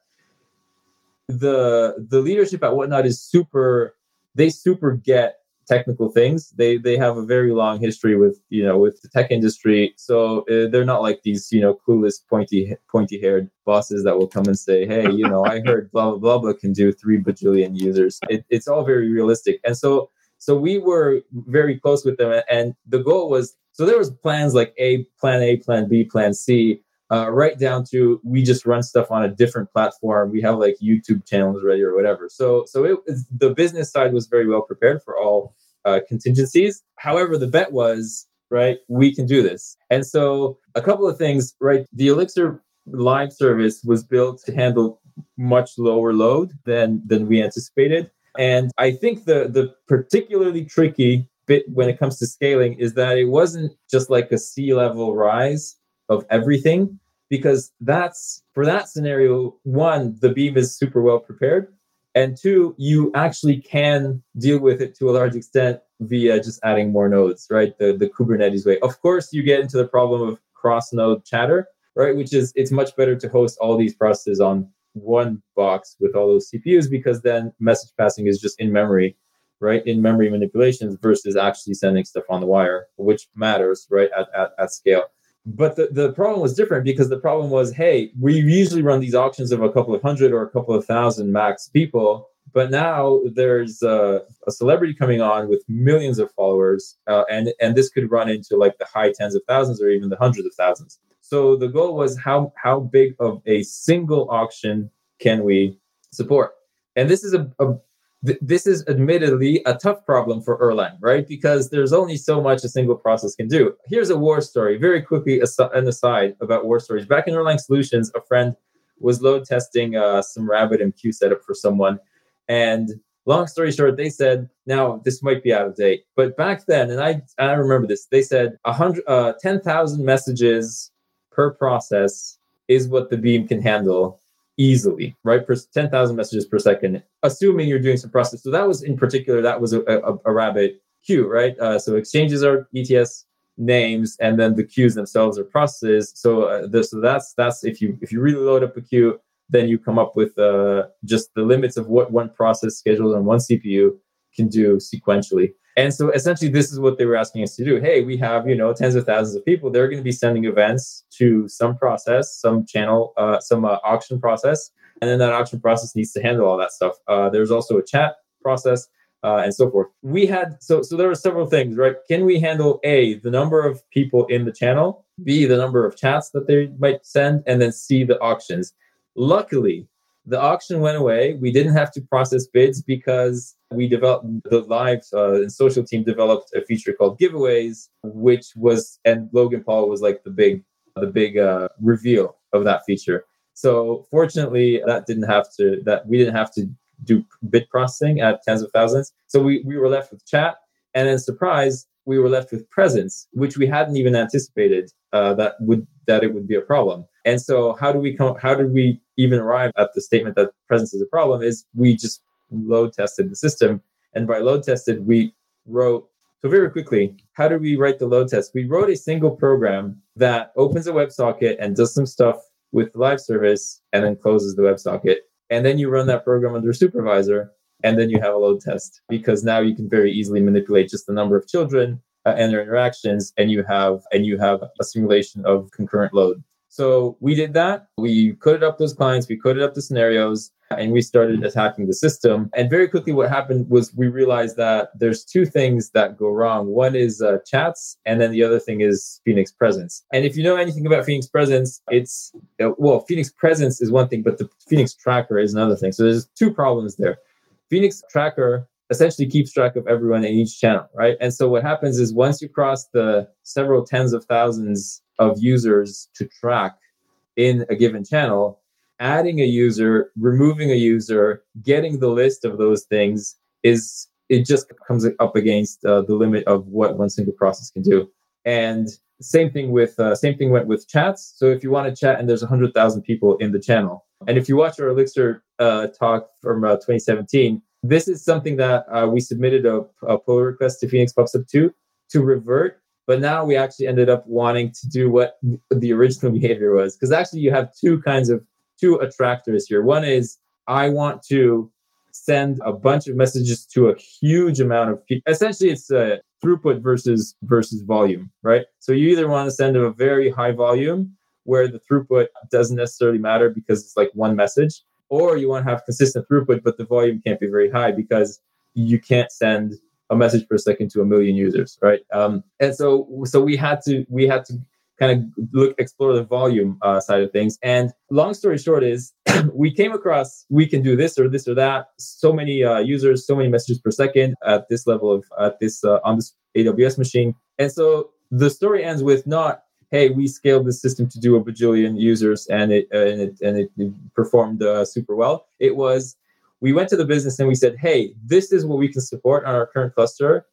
the the leadership at whatnot is super they super get technical things. They they have a very long history with you know with the tech industry, so uh, they're not like these you know clueless pointy pointy haired bosses that will come and say, hey, you know, I heard blah blah blah blah can do three bajillion users. It, it's all very realistic, and so so we were very close with them, and the goal was so there was plans like a plan A, plan B, plan C. Uh, right down to we just run stuff on a different platform. We have like YouTube channels ready or whatever. So so it, the business side was very well prepared for all uh, contingencies. However, the bet was right, we can do this. And so, a couple of things, right? The Elixir live service was built to handle much lower load than than we anticipated. And I think the the particularly tricky bit when it comes to scaling is that it wasn't just like a sea level rise of everything because that's for that scenario one the beam is super well prepared and two you actually can deal with it to a large extent via just adding more nodes right? The the kubernetes way. Of course you get into the problem of cross node chatter right? Which is it's much better to host all these processes on one box with all those cpus because then message passing is just in memory right? In memory manipulations versus actually sending stuff on the wire which matters right at, at, at scale but the, the problem was different because the problem was hey we usually run these auctions of a couple of hundred or a couple of thousand max people but now there's a, a celebrity coming on with millions of followers uh, and and this could run into like the high tens of thousands or even the hundreds of thousands. So the goal was how how big of a single auction can we support? And this is a, a th- this is admittedly a tough problem for Erlang, right? Because there's only so much a single process can do. Here's a war story, very quickly, an aside about war stories. Back in Erlang Solutions, a friend was load testing uh, some RabbitMQ setup for someone. And long story short, they said, now this might be out of date, but back then, and I, I remember this, they said 100, uh, 10,000 messages per process is what the beam can handle easily, right? For 10,000 messages per second, assuming you're doing some process. So that was in particular, that was a, a, a rabbit queue, right? Uh, so exchanges are ETS names, and then the queues themselves are processes. So uh, this, so that's that's if you if you really load up a queue, then you come up with uh, just the limits of what one process scheduled on one CPU can do sequentially. And so essentially, this is what they were asking us to do. Hey, we have you know tens of thousands of people. They're going to be sending events to some process, some channel, uh, some uh, auction process, and then that auction process needs to handle all that stuff. Uh, there's also a chat process uh, and so forth. We had so so there were several things, right? Can we handle a the number of people in the channel, b the number of chats that they might send, and then c the auctions. Luckily, the auction went away. We didn't have to process bids because we developed the live uh, and social team developed a feature called giveaways, which was and Logan Paul was like the big the big uh, reveal of that feature. So fortunately, that didn't have to that we didn't have to do bid processing at tens of thousands. So we we were left with chat, and then surprise, we were left with presence, which we hadn't even anticipated uh, that would that it would be a problem. And so, how do we come? How did we even arrive at the statement that presence is a problem? Is we just load tested the system, and by load tested, we wrote. So very quickly, how do we write the load test? We wrote a single program that opens a WebSocket and does some stuff with the live service, and then closes the WebSocket. And then you run that program under supervisor, and then you have a load test because now you can very easily manipulate just the number of children uh, and their interactions, and you have and you have a simulation of concurrent load. So we did that. We coded up those clients, we coded up the scenarios, and we started attacking the system. And very quickly, what happened was we realized that there's two things that go wrong. One is uh, chats, and then the other thing is Phoenix presence. And if you know anything about Phoenix presence, it's uh, well, Phoenix presence is one thing, but the Phoenix tracker is another thing. So there's two problems there. Phoenix tracker essentially keeps track of everyone in each channel, right? And so what happens is once you cross the several tens of thousands of users to track in a given channel, adding a user, removing a user, getting the list of those things is it just comes up against uh, the limit of what one single process can do. And same thing with uh, same thing went with chats. So if you want to chat and there's hundred thousand people in the channel, and if you watch our Elixir uh, talk from uh, 2017, this is something that uh, we submitted a, a pull request to Phoenix PubSub 2 to revert but now we actually ended up wanting to do what the original behavior was. Because actually, you have two kinds of two attractors here. One is I want to send a bunch of messages to a huge amount of people. Essentially, it's a throughput versus versus volume, right? So you either want to send a very high volume where the throughput doesn't necessarily matter because it's like one message, or you want to have consistent throughput, but the volume can't be very high because you can't send a message per second to a million users, right? Um, and so so we had to we had to kind of look explore the volume uh, side of things. And long story short is we came across we can do this or this or that. So many uh, users, so many messages per second at this level of at this uh, on this AWS machine, and so the story ends with not hey we scaled the system to do a bajillion users and it and it and it performed uh, super well. It was we went to the business and we said hey this is what we can support on our current cluster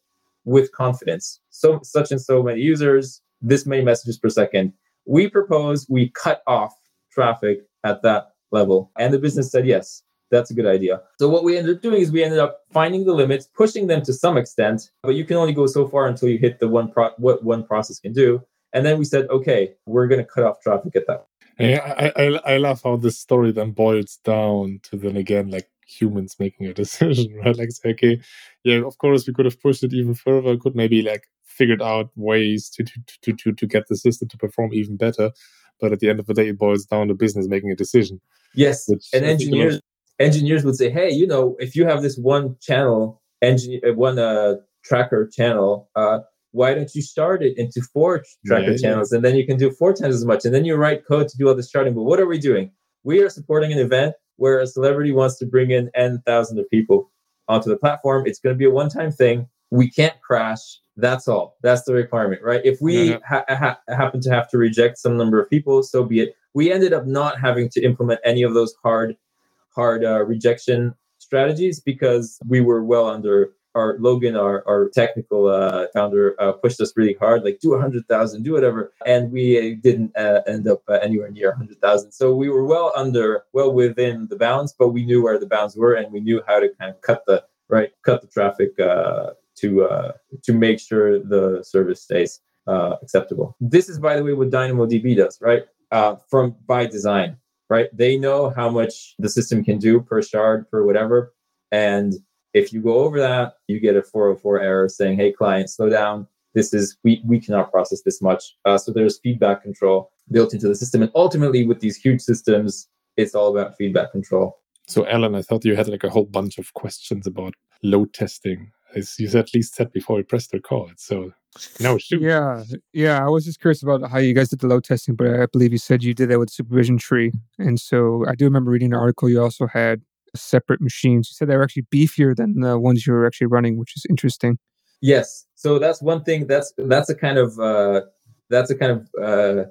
with confidence. So such and so many users, this many messages per second. We propose we cut off traffic at that level. And the business said, yes, that's a good idea. So what we ended up doing is we ended up finding the limits, pushing them to some extent, but you can only go so far until you hit the one pro- what one process can do. And then we said, okay, we're going to cut off traffic at that. Yeah, I, I I love how this story then boils down to then again like humans making a decision, right? Like say, okay, yeah, of course we could have pushed it even further, could maybe like figured out ways to to to to, to get the system to perform even better. But at the end of the day, it boils down to business making a decision. Yes, and engineers engineers would say, hey, you know, if you have this one channel, engine uh, one uh, tracker channel, uh, why don't you start it into four tracker yeah, channels, yeah. and then you can do four times as much, and then you write code to do all the starting. But what are we doing? We are supporting an event where a celebrity wants to bring in n thousands of people onto the platform. It's going to be a one-time thing. We can't crash. That's all. That's the requirement, right? If we ha- ha- happen to have to reject some number of people, so be it. We ended up not having to implement any of those hard, hard uh, rejection strategies because we were well under our Logan, our, our technical uh, founder, uh, pushed us really hard, like do a hundred thousand, do whatever, and we didn't uh, end up uh, anywhere near a hundred thousand. So we were well under, well within the bounds, but we knew where the bounds were, and we knew how to kind of cut the right, cut the traffic uh, to uh, to make sure the service stays uh, acceptable. This is, by the way, what DynamoDB does, right? Uh, from by design, right? They know how much the system can do per shard, per whatever, and if you go over that, you get a 404 error saying, "Hey, client, slow down. This is we we cannot process this much." Uh, so there's feedback control built into the system, and ultimately, with these huge systems, it's all about feedback control. So, Allen, I thought you had like a whole bunch of questions about load testing you at least said before we pressed the record. So no, shoot. Yeah, yeah. I was just curious about how you guys did the load testing, but I believe you said you did that with supervision tree, and so I do remember reading an article. You also had separate machines. You said they were actually beefier than the ones you were actually running, which is interesting. Yes. So that's one thing. That's that's a kind of uh, that's a kind of uh,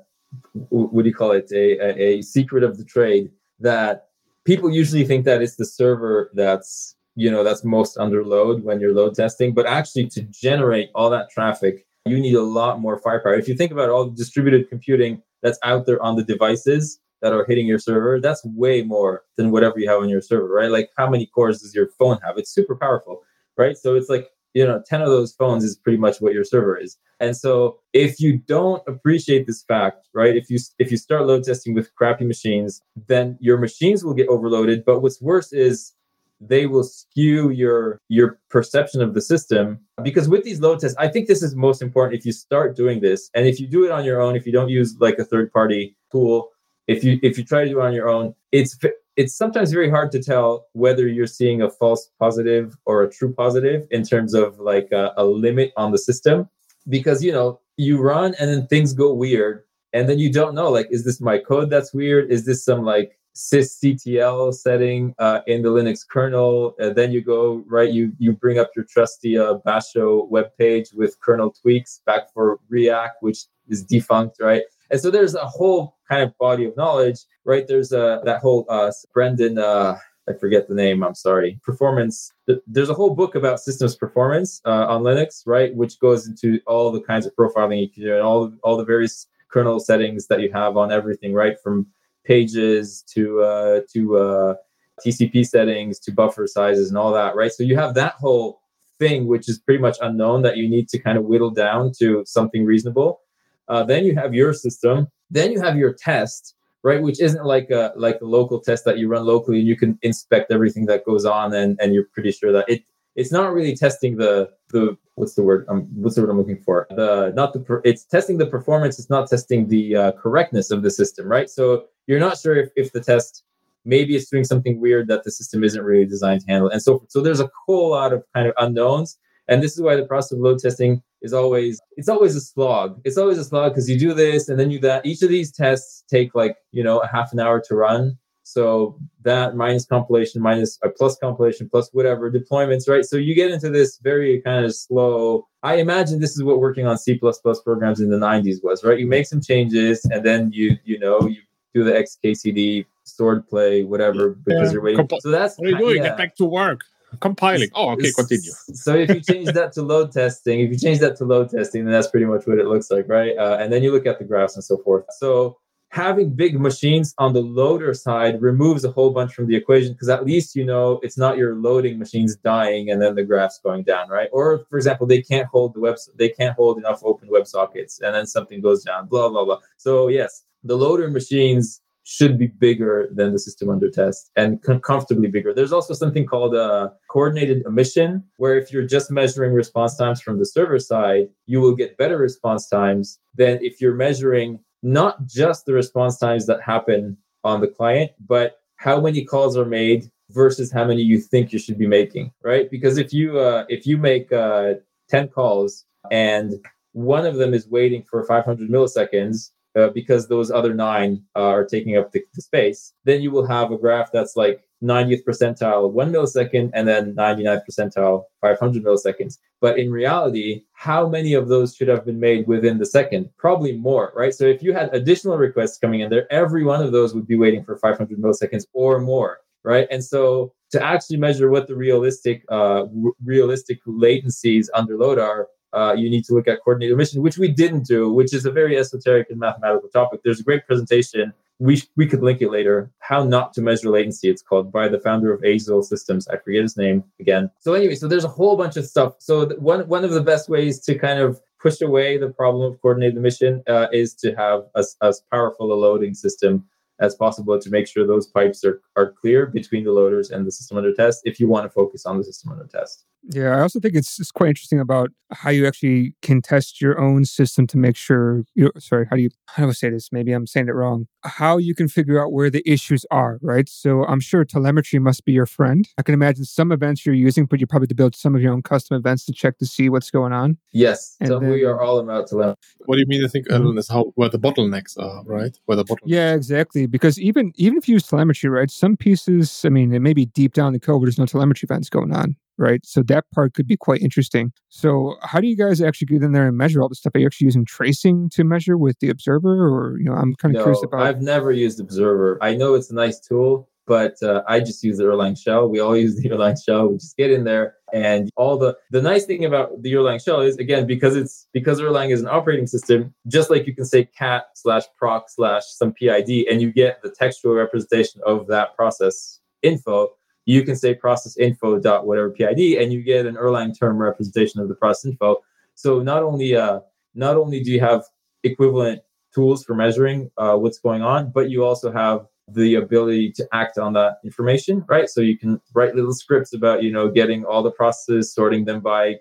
what do you call it? A, a, a secret of the trade that people usually think that it's the server that's you know that's most under load when you're load testing. But actually to generate all that traffic you need a lot more firepower. If you think about all the distributed computing that's out there on the devices that are hitting your server that's way more than whatever you have on your server right? Like how many cores does your phone have? It's super powerful right? So it's like you know 10 of those phones is pretty much what your server is. And so if you don't appreciate this fact right if you if you start load testing with crappy machines then your machines will get overloaded. But what's worse is they will skew your your perception of the system. Because with these load tests i think this is most important if you start doing this. And if you do it on your own if you don't use like a third party tool if you if you try to do it on your own it's it's sometimes very hard to tell whether you're seeing a false positive or a true positive in terms of like a, a limit on the system. Because you know you run and then things go weird. And then you don't know like is this my code that's weird? Is this some like sysctl setting uh, in the Linux kernel. And then you go right, you you bring up your trusty uh, Basho web page with kernel tweaks back for Riak, which is defunct, right? And so there's a whole kind of body of knowledge, right? There's a that whole uh, Brendan. Uh, I forget the name. I'm sorry. Performance. There's a whole book about systems performance uh, on Linux, right? Which goes into all the kinds of profiling you can do and all all the various kernel settings that you have on everything, right? From pages to uh, to uh, TCP settings to buffer sizes and all that, right? So you have that whole thing, which is pretty much unknown that you need to kind of whittle down to something reasonable. Uh, then you have your system. Then you have your test, right? Which isn't like a like a local test that you run locally and you can inspect everything that goes on and and you're pretty sure that it it's not really testing the the what's the word um, what's the word i'm looking for the not the it's testing the performance it's not testing the uh, correctness of the system right so you're not sure if, if the test maybe it's doing something weird that the system isn't really designed to handle and so so there's a whole lot of kind of unknowns and this is why the process of load testing is always it's always a slog it's always a slog because you do this and then you that each of these tests take like you know a half an hour to run So that minus compilation, minus a plus compilation, plus whatever deployments, right? So you get into this very kind of slow. I imagine this is what working on C programs in the 90s was, right? You make some changes and then you, you know, you do the XKCD sword play, whatever, because yeah. you're waiting. Comp- so that's what are you doing? Yeah. Get back to work. Compiling. Oh, okay, continue. So if you change that to load testing, if you change that to load testing, then that's pretty much what it looks like, right? Uh, and then you look at the graphs and so forth. So having big machines on the loader side removes a whole bunch from the equation because at least you know it's not your loading machines dying and then the graphs going down, right? Or for example, they can't hold the web, they can't hold enough open web sockets, and then something goes down, blah blah blah. So yes, the loader machines should be bigger than the system under test and com- comfortably bigger. There's also something called a coordinated omission, where if you're just measuring response times from the server side, you will get better response times than if you're measuring not just the response times that happen on the client, but how many calls are made versus how many you think you should be making, right? Because if you uh, if you make uh, 10 calls and one of them is waiting for 500 milliseconds uh, because those other nine uh, are taking up the, the, space, then you will have a graph that's like 90th percentile one millisecond and then 99th percentile 500 milliseconds. But in reality, how many of those should have been made within the second? Probably more, right? So if you had additional requests coming in there, every one of those would be waiting for 500 milliseconds or more, right? And so to actually measure what the realistic uh, r- realistic latencies under load are, uh, you need to look at coordinated omission, which we didn't do, which is a very esoteric and mathematical topic. There's a great presentation. We, we could link it later. How not to measure latency. It's called by the founder of Azul Systems. I forget his name again. So anyway, so there's a whole bunch of stuff. So one one of the best ways to kind of push away the problem of coordinated omission uh, is to have as powerful a loading system as possible to make sure those pipes are, are clear between the loaders and the system under test if you want to focus on the system under test. Yeah, I also think it's, it's quite interesting about how you actually can test your own system to make sure you sorry, how do you how do I say this? Maybe I'm saying it wrong. How you can figure out where the issues are, right? So I'm sure telemetry must be your friend. I can imagine some events you're using, but you probably to build some of your own custom events to check to see what's going on. Yes. And so then, we are all about telemetry. What do you mean I think mm-hmm. is how where the bottlenecks are, right? Where the bottlenecks Yeah, exactly. Because even even if you use telemetry, right, some pieces, I mean, it may be deep down the code, but there's no telemetry events going on right? So that part could be quite interesting. So how do you guys actually get in there and measure all the stuff? Are you actually using tracing to measure with the observer, or you know, I'm kind of no, curious about. I've never used observer. I know it's a nice tool, but uh, I just use the Erlang shell. We all use the Erlang shell. We just get in there, and all the the nice thing about the Erlang shell is again because it's because Erlang is an operating system. Just like you can say cat slash proc slash some PID, and you get the textual representation of that process info you can say process info dot whatever PID, and you get an Erlang term representation of the process info. So not only uh, not only do you have equivalent tools for measuring uh, what's going on, but you also have the ability to act on that information, right? So you can write little scripts about, you know, getting all the processes, sorting them by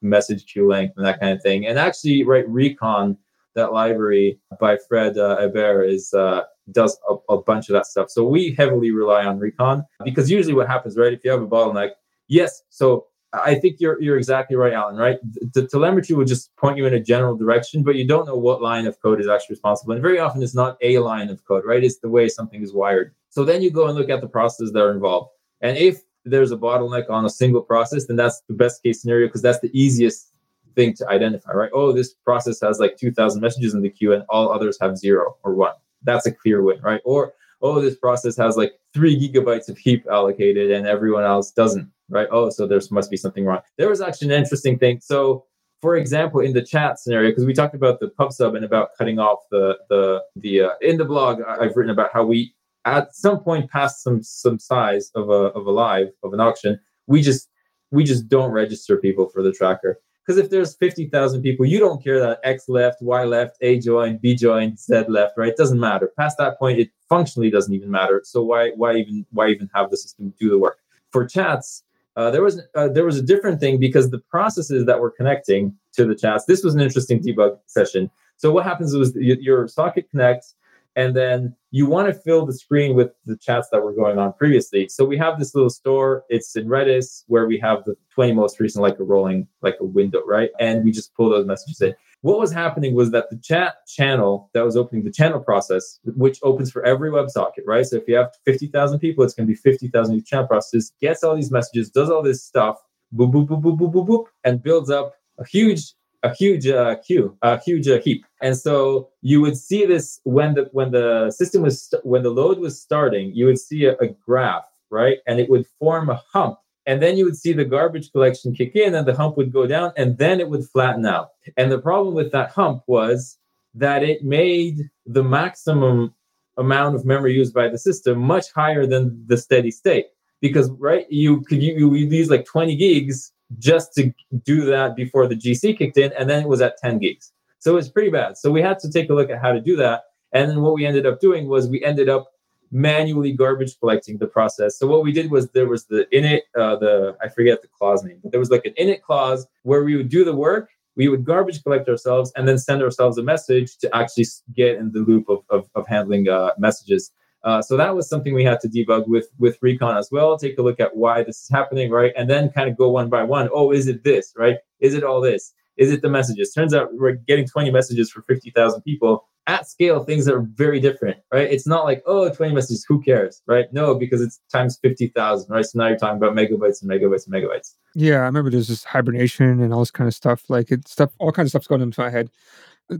message queue length and that kind of thing. And actually, right, recon, that library by Fred uh, is uh, does a, a, bunch of that stuff. So we heavily rely on recon because usually what happens, right? If you have a bottleneck, yes. So I think you're you're exactly right, Allen. Right, the, telemetry will just point you in a general direction, but you don't know what line of code is actually responsible. And very often, it's not a line of code, right? It's the way something is wired. So then you go and look at the processes that are involved, and if there's a bottleneck on a single process, then that's the best case scenario because that's the easiest thing to identify, right? Oh, this process has like 2,000 messages in the queue, and all others have zero or one that's a clear win, right? Or oh, this process has like three gigabytes of heap allocated and everyone else doesn't, right? Oh, so there must be something wrong. There was actually an interesting thing. So, for example, in the chat scenario, because we talked about the pub sub and about cutting off the the the uh, in the blog, I've written about how we at some point past some some size of a of a live of an auction, we just we just don't register people for the tracker. Because if there's 50,000 people, you don't care that X left, Y left, A joined, B joined, Z left, right? It doesn't matter. Past that point, it functionally doesn't even matter. So why why even why even have the system do the work? For chats, uh, there was uh, there was a different thing because the processes that were connecting to the chats. This was an interesting debug session. So what happens was your socket connects, and then you want to fill the screen with the chats that were going on previously. So we have this little store. It's in Redis where we have the 20 most recent, like a rolling, like a window, right? And we just pull those messages in. What was happening was that the chat channel that was opening the channel process, which opens for every WebSocket, right? So if you have 50,000 people, it's going to be 50,000 each channel process, gets all these messages, does all this stuff, boop, boop, boop, boop, boop, boop, boop, and builds up a huge a huge uh, queue, a huge uh, heap. And so you would see this when the when the system was st- when the load was starting, you would see a, a graph, right? And it would form a hump. And then you would see the garbage collection kick in and the hump would go down and then it would flatten out. And the problem with that hump was that it made the maximum amount of memory used by the system much higher than the steady state because right you could you, you use like 20 gigs just to do that before the GC kicked in, and then it was at 10 gigs. So it was pretty bad. So we had to take a look at how to do that. And then what we ended up doing was we ended up manually garbage collecting the process. So what we did was there was the init, uh, the I forget the clause name, but there was like an init clause where we would do the work, we would garbage collect ourselves, and then send ourselves a message to actually get in the loop of, of, of handling uh, messages. Uh, so that was something we had to debug with with Recon as well. Take a look at why this is happening, right, and then kind of go one by one. Oh, is it this, right? Is it all this? Is it the messages? Turns out we're getting 20 messages for 50,000 people at scale. Things are very different, right? It's not like oh, 20 messages, who cares, right? No, because it's times 50,000, right? So now you're talking about megabytes and megabytes and megabytes. Yeah, I remember there's this hibernation and all this kind of stuff. Like it stuff, all kinds of stuff's going into my head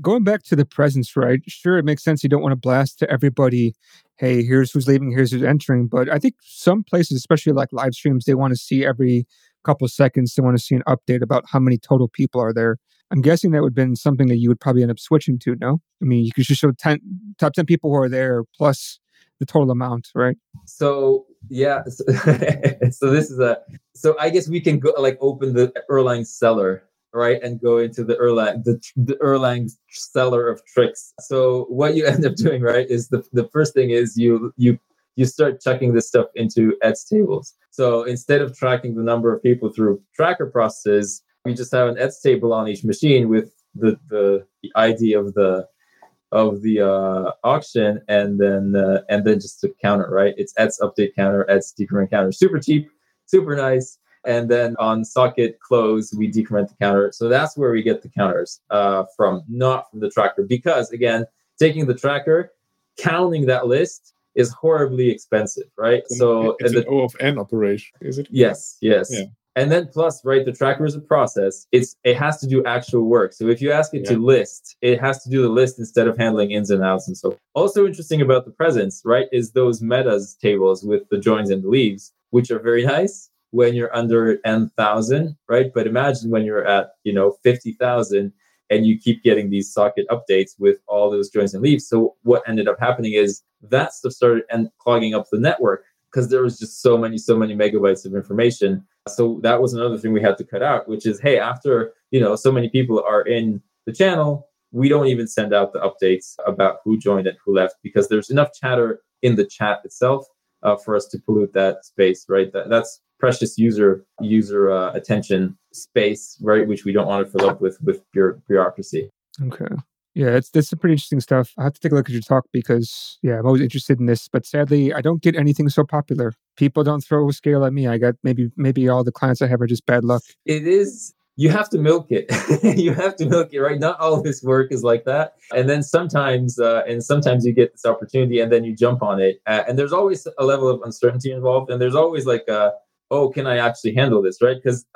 going back to the presence, right? Sure, it makes sense. You don't want to blast to everybody hey, here's who's leaving, here's who's entering. But I think some places, especially like live streams, they want to see every couple seconds, they want to see an update about how many total people are there. I'm guessing that would have been something that you would probably end up switching to, no? I mean, you could just show 10, top 10 people who are there plus the total amount, right? So, yeah. So, so this is a, so I guess we can go like open the Erlang cellar right and go into the erlang the, the erlang cellar of tricks. So what you end up doing right is the, the first thing is you you you start chucking this stuff into ets tables. So instead of tracking the number of people through tracker processes we just have an ets table on each machine with the the, the id of the of the uh, auction and then uh, and then just to counter right? It's ets update counter ets decrement counter. Super cheap super nice and then on socket close, we decrement the counter. So that's where we get the counters uh, from, not from the tracker. Because again, taking the tracker, counting that list is horribly expensive, right? So it's the, an O of N operation, is it? Yes, yes. Yeah. And then plus, right, the tracker is a process. It's it has to do actual work. So if you ask it yeah. to list, it has to do the list instead of handling ins and outs and so. Also interesting about the presence, right, is those metas tables with the joins and the leaves, which are very nice when you're under N,000, right? But imagine when you're at, you know, 50,000 and you keep getting these socket updates with all those joins and leaves. So what ended up happening is that stuff started and clogging up the network because there was just so many, so many megabytes of information. So that was another thing we had to cut out, which is, hey, after, you know, so many people are in the channel, we don't even send out the updates about who joined and who left because there's enough chatter in the chat itself uh, for us to pollute that space, right? That, that's precious user user uh, attention space, right? Which we don't want to fill up with with bureaucracy. Okay. Yeah, it's that's some pretty interesting stuff. I have to take a look at your talk because yeah, I'm always interested in this, but sadly, I don't get anything so popular. People don't throw scale at me. I got maybe maybe all the clients I have are just bad luck. It is you have to milk it. you have to milk it, right? Not all of this work is like that. And then sometimes, uh, and sometimes you get this opportunity and then you jump on it. Uh, and there's always a level of uncertainty involved. And there's always like a, oh, can I actually handle this, right? Because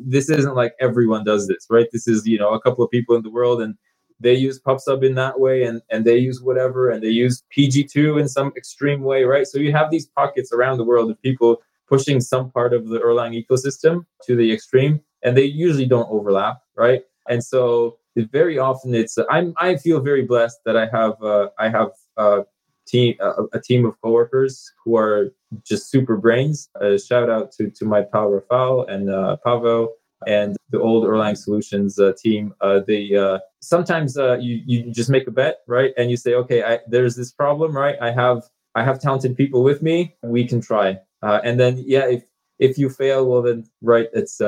this isn't like everyone does this, right? This is you know a couple of people in the world, and they use PubSub in that way, and and they use whatever, and they use PG2 in some extreme way, right? So you have these pockets around the world of people pushing some part of the Erlang ecosystem to the extreme, and they usually don't overlap, right? And so very often it's I'm I feel very blessed that I have uh, I have uh, team a, a, team of coworkers who are just super brains. Shout out to to my pal Rafal and uh, Pavo and the old Erlang Solutions uh, team. Uh, they uh, sometimes uh, you you just make a bet, right? And you say, okay, I, there's this problem, right? I have I have talented people with me. We can try. And then yeah, if if you fail, well then right, it's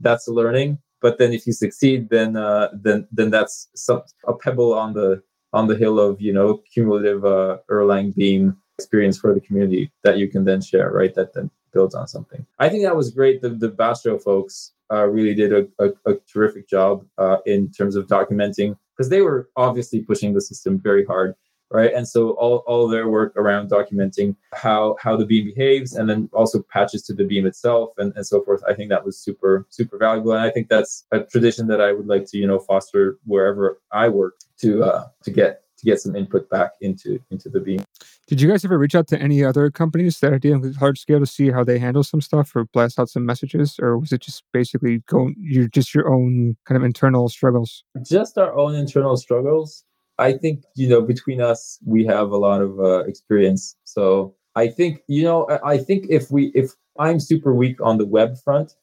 that's a learning. But then if you succeed, then then then that's some, a pebble on the on the hill of you know cumulative uh, Erlang Beam experience for the community that you can then share, right? That then builds on something. I think that was great. The the Basho folks uh, really did a, a, a terrific job uh, in terms of documenting because they were obviously pushing the system very hard right? And so all, all their work around documenting how how the beam behaves and then also patches to the beam itself and, and so forth i think that was super super valuable. And i think that's a tradition that i would like to you know foster wherever i work to uh to get to get some input back into into the beam. Did you guys ever reach out to any other companies that are dealing with large scale to see how they handle some stuff or blast out some messages? Or was it just basically going you're just your own kind of internal struggles? Just our own internal struggles I think you know between us we have a lot of uh, experience. So I think you know I think if we if I'm super weak on the web front,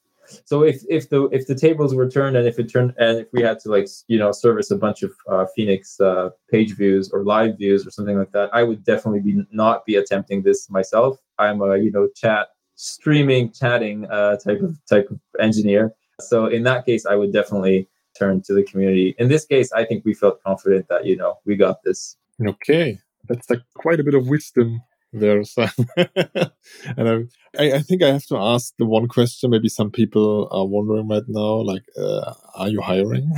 so if if the if the tables were turned and if it turned and if we had to like you know service a bunch of uh, Phoenix uh, page views or live views or something like that, I would definitely be not be attempting this myself. I'm a you know chat streaming chatting uh, type of type of engineer. So in that case, I would definitely turn to the community. In this case, I think we felt confident that you know we got this. Okay, that's like quite a bit of wisdom there, Sam. and I, I think I have to ask the one question. Maybe some people are wondering right now, like, uh, are you hiring?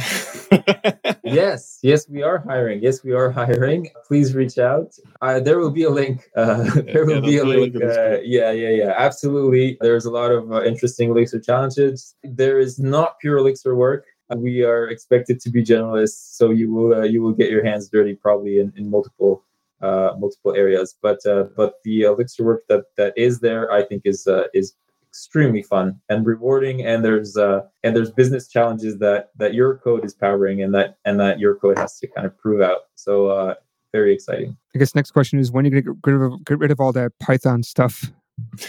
yes, yes, we are hiring. Yes, we are hiring. Please reach out. Uh, there will be a link. Uh, there will yeah, be a link. Uh, yeah, yeah, yeah. Absolutely. There's a lot of uh, interesting Elixir challenges. There is not pure Elixir work we are expected to be generalists, so you will uh, you will get your hands dirty probably in, in multiple uh, multiple areas. But uh, but the Elixir work that that is there, I think, is uh, is extremely fun and rewarding. And there's uh, and there's business challenges that that your code is powering, and that and that your code has to kind of prove out. So uh, very exciting. I guess next question is when are you get rid of get rid of all that Python stuff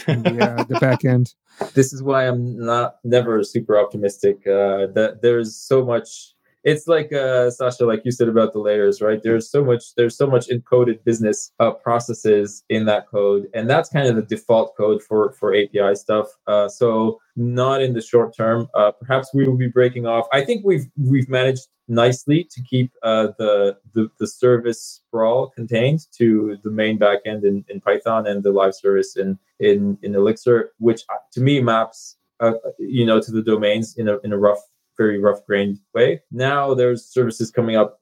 the, uh, the back end. This is why I'm not never super optimistic. Uh, that there's so much. It's like uh, Sascha, like you said about the layers, right? There's so much. There's so much encoded business uh, processes in that code, and that's kind of the default code for for API stuff. Uh, so not in the short term. Uh, perhaps we will be breaking off. I think we've we've managed nicely to keep uh, the, the, the service sprawl contained to the main backend in, in Python and the live service in in, in Elixir, which uh, to me maps uh, you know to the domains in a in a rough, very rough grained way. Now there's services coming up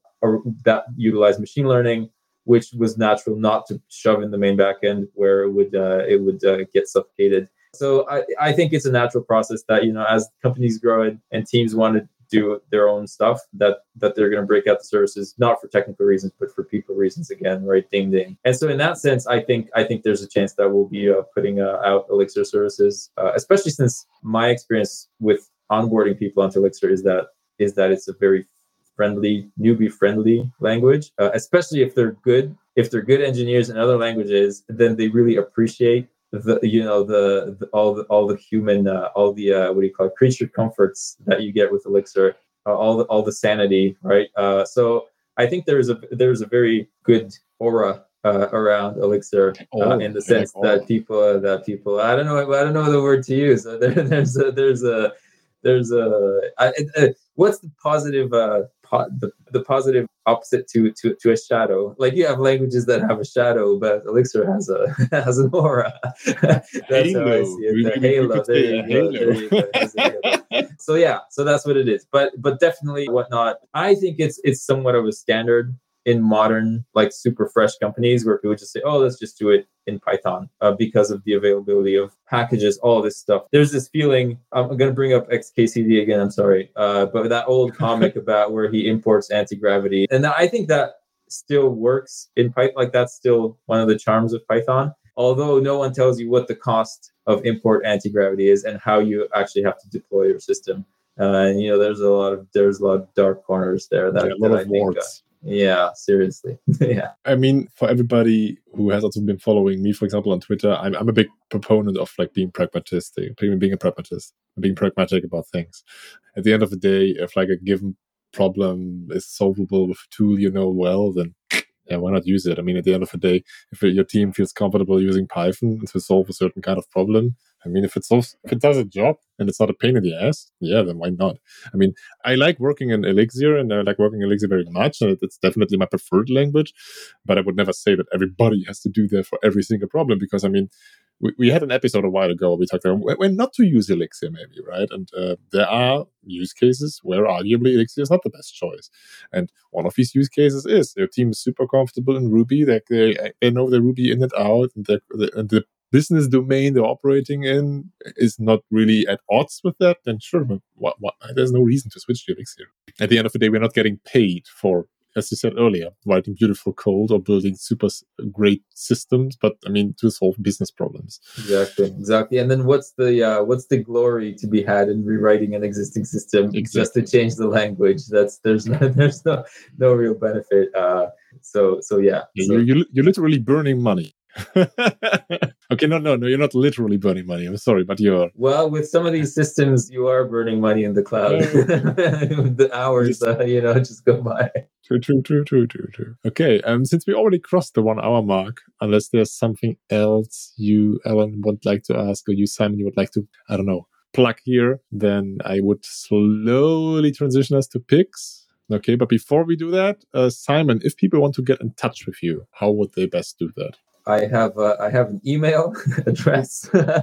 that utilize machine learning, which was natural not to shove in the main backend where it would uh, it would uh, get suffocated. So I, I think it's a natural process that you know as companies grow and, and teams want to do their own stuff that that they're going to break out the services not for technical reasons but for people reasons again right ding ding and so in that sense i think i think there's a chance that we'll be uh, putting uh, out elixir services uh, especially since my experience with onboarding people onto elixir is that is that it's a very friendly newbie friendly language uh, especially if they're good if they're good engineers in other languages then they really appreciate the you know the, the all the all the human uh, all the uh, what do you call it creature comforts that you get with elixir uh, all the all the sanity right? Uh, so i think there's a there's a very good aura uh, around elixir uh, oh, in the sense that people that people i don't know i don't know the word to use. There, there's a there's a there's a I, what's the positive uh po- the, the positive opposite to, to to a shadow? Like you have languages that have a shadow but elixir has a has an aura. That's halo. how i see it. The halo there you go, there you go. so yeah so that's what it is. But but definitely whatnot. I think it's it's somewhat of a standard in modern like super fresh companies where people just say oh let's just do it in python uh, because of the availability of packages all this stuff. There's this feeling i'm going to bring up xkcd again i'm sorry uh, but that old comic about where he imports anti-gravity and i think that still works in python like that's still one of the charms of python. Although no one tells you what the cost of import anti-gravity is and how you actually have to deploy your system. Uh, and you know there's a lot of there's a lot of dark corners there that, yeah, that I think, uh, yeah, seriously. yeah. I mean, for everybody who has also been following me, for example, on Twitter, I'm, I'm a big proponent of like being pragmatistic, being, a pragmatist, being pragmatic about things. At the end of the day, if like a given problem is solvable with a tool you know well, then yeah, why not use it? I mean, at the end of the day, if your team feels comfortable using Python to solve a certain kind of problem, I mean, if it's if it does a job and it's not a pain in the ass, yeah, then why not? I mean, I like working in Elixir and I like working in Elixir very much, and it's definitely my preferred language. But I would never say that everybody has to do that for every single problem because I mean, we, we had an episode a while ago. We talked about when not to use Elixir, maybe right, and uh, there are use cases where arguably Elixir is not the best choice. And one of these use cases is their team is super comfortable in Ruby. They they, they know the Ruby in and out, and, the, and the business domain they're operating in is not really at odds with that, then sure, what, what, there's no reason to switch to Elixir. At the end of the day, we're not getting paid for, as you said earlier, writing beautiful code or building super great systems, but I mean to solve business problems. Exactly, exactly. And then what's the uh, what's the glory to be had in rewriting an existing system exactly. just to change the language? That's there's no there's no no real benefit. Uh, so so yeah, yeah so. You're, you're, you're literally burning money. okay, no, no, no. You're not literally burning money. I'm sorry, but you are. Well, with some of these systems, you are burning money in the cloud. the hours, uh, you know, just go by. True, true, true, true, true, true. Okay, um, since we already crossed the one hour mark, unless there's something else you, Allen, would like to ask, or you, Simon, you would like to, I don't know, plug here, then I would slowly transition us to picks. Okay, but before we do that, uh, Simon, if people want to get in touch with you, how would they best do that? I have I have an email address, uh,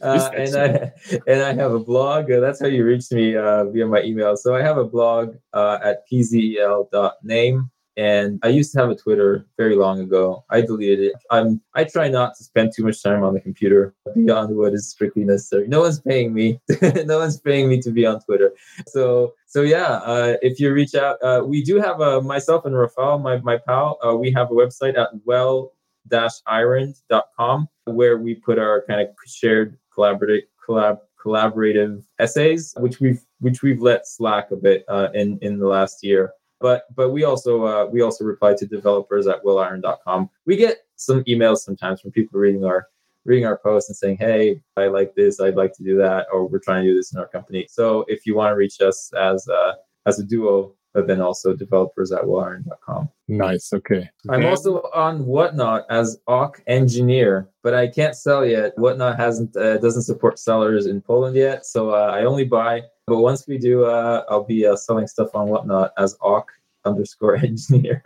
and I and I have a blog. Uh, that's how you reach me uh, via my email. So I have a blog uh, at pzel.name, and I used to have a Twitter very long ago. I deleted it. I'm I try not to spend too much time on the computer beyond what is strictly necessary. No one's paying me. no one's paying me to be on Twitter. So so yeah, uh, if you reach out, uh, we do have a myself and Rafael, my my pal. we have a website at well iron.com where we put our kind of shared collaborative collab collaborative essays which we've which we've let slack a bit uh, in in the last year. But but we also uh, we also reply to developers at welliron.com we get some emails sometimes from people reading our reading our posts and saying hey i like this i'd like to do that or we're trying to do this in our company. So if you want to reach us as a, as a duo but then also developers at welliron.com. Nice. Okay. I'm also on Whatnot as Awk engineer, but I can't sell yet. Whatnot hasn't uh, doesn't support sellers in Poland yet, so uh, I only buy. But once we do, uh, I'll be uh, selling stuff on Whatnot as Awk underscore engineer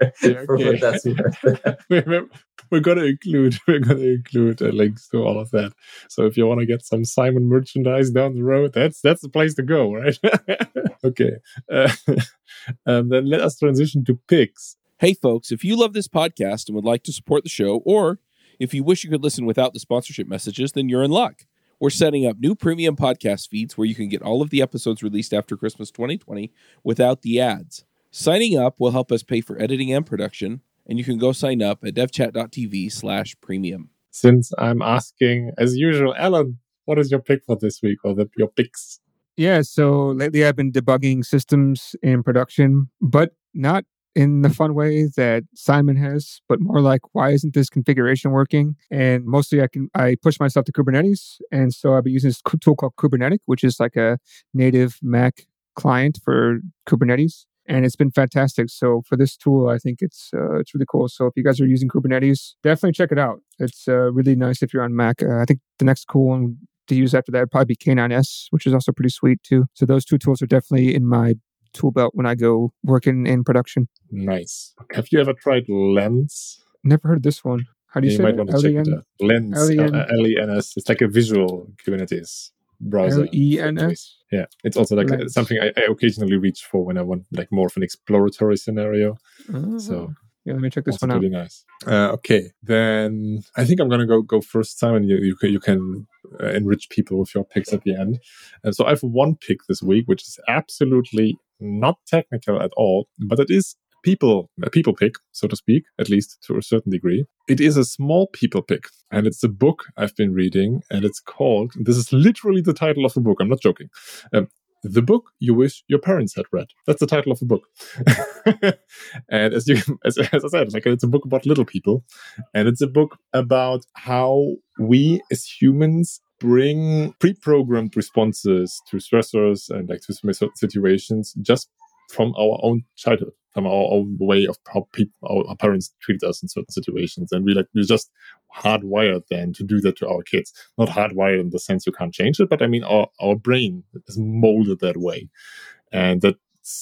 for what that's worth. we're gonna include we're gonna include uh, links to all of that. So if you want to get some Simon merchandise down the road, that's that's the place to go, right? okay. Uh, um, then let us transition to picks. Hey, folks! If you love this podcast and would like to support the show, or if you wish you could listen without the sponsorship messages, then you're in luck. We're setting up new premium podcast feeds where you can get all of the episodes released after Christmas 2020 without the ads. Signing up will help us pay for editing and production, and you can go sign up at devchat.tv slash premium. Since I'm asking, as usual, Allen, what is your pick for this week or the, your picks? Yeah, so lately I've been debugging systems in production, but not in the fun way that Simon has, but more like why isn't this configuration working? And mostly I can I push myself to Kubernetes, and so I've been using this tool called Kubernetic, which is like a native Mac client for Kubernetes and it's been fantastic. So for this tool, I think it's uh, it's really cool. So if you guys are using Kubernetes, definitely check it out. It's uh, really nice if you're on Mac. Uh, I think the next cool one to use after that would probably be K9s, which is also pretty sweet too. So those two tools are definitely in my tool belt when I go working in production. Nice. Have you ever tried Lens? Never heard this one. How do you, you say might it? Want to check it out. Lens, L-E-N-S. It's like a visual Kubernetes browser. L-E-N-S? Yeah, it's also like a, something I, I, occasionally reach for when I want like more of an exploratory scenario. Uh-huh. So yeah, let me check this one out. Really nice. Uh, okay, then I think I'm gonna go go first, Simon. You you can, you can uh, enrich people with your picks at the end. And so I have one pick this week, which is absolutely not technical at all, but it is people a people pick, so to speak, at least to a certain degree. It is a small people pick, and it's a book I've been reading, and it's called. This is literally the title of the book. I'm not joking. Um, the book you wish your parents had read. That's the title of the book. and as you, as, as I said, like it's a book about little people, and it's a book about how we as humans bring pre-programmed responses to stressors and like to situations just from our own childhood, from our own way of how people, our, parents treat us in certain situations. And we like, we're just hardwired then to do that to our kids. Not hardwired in the sense you can't change it, but I mean, our, our brain is molded that way. And that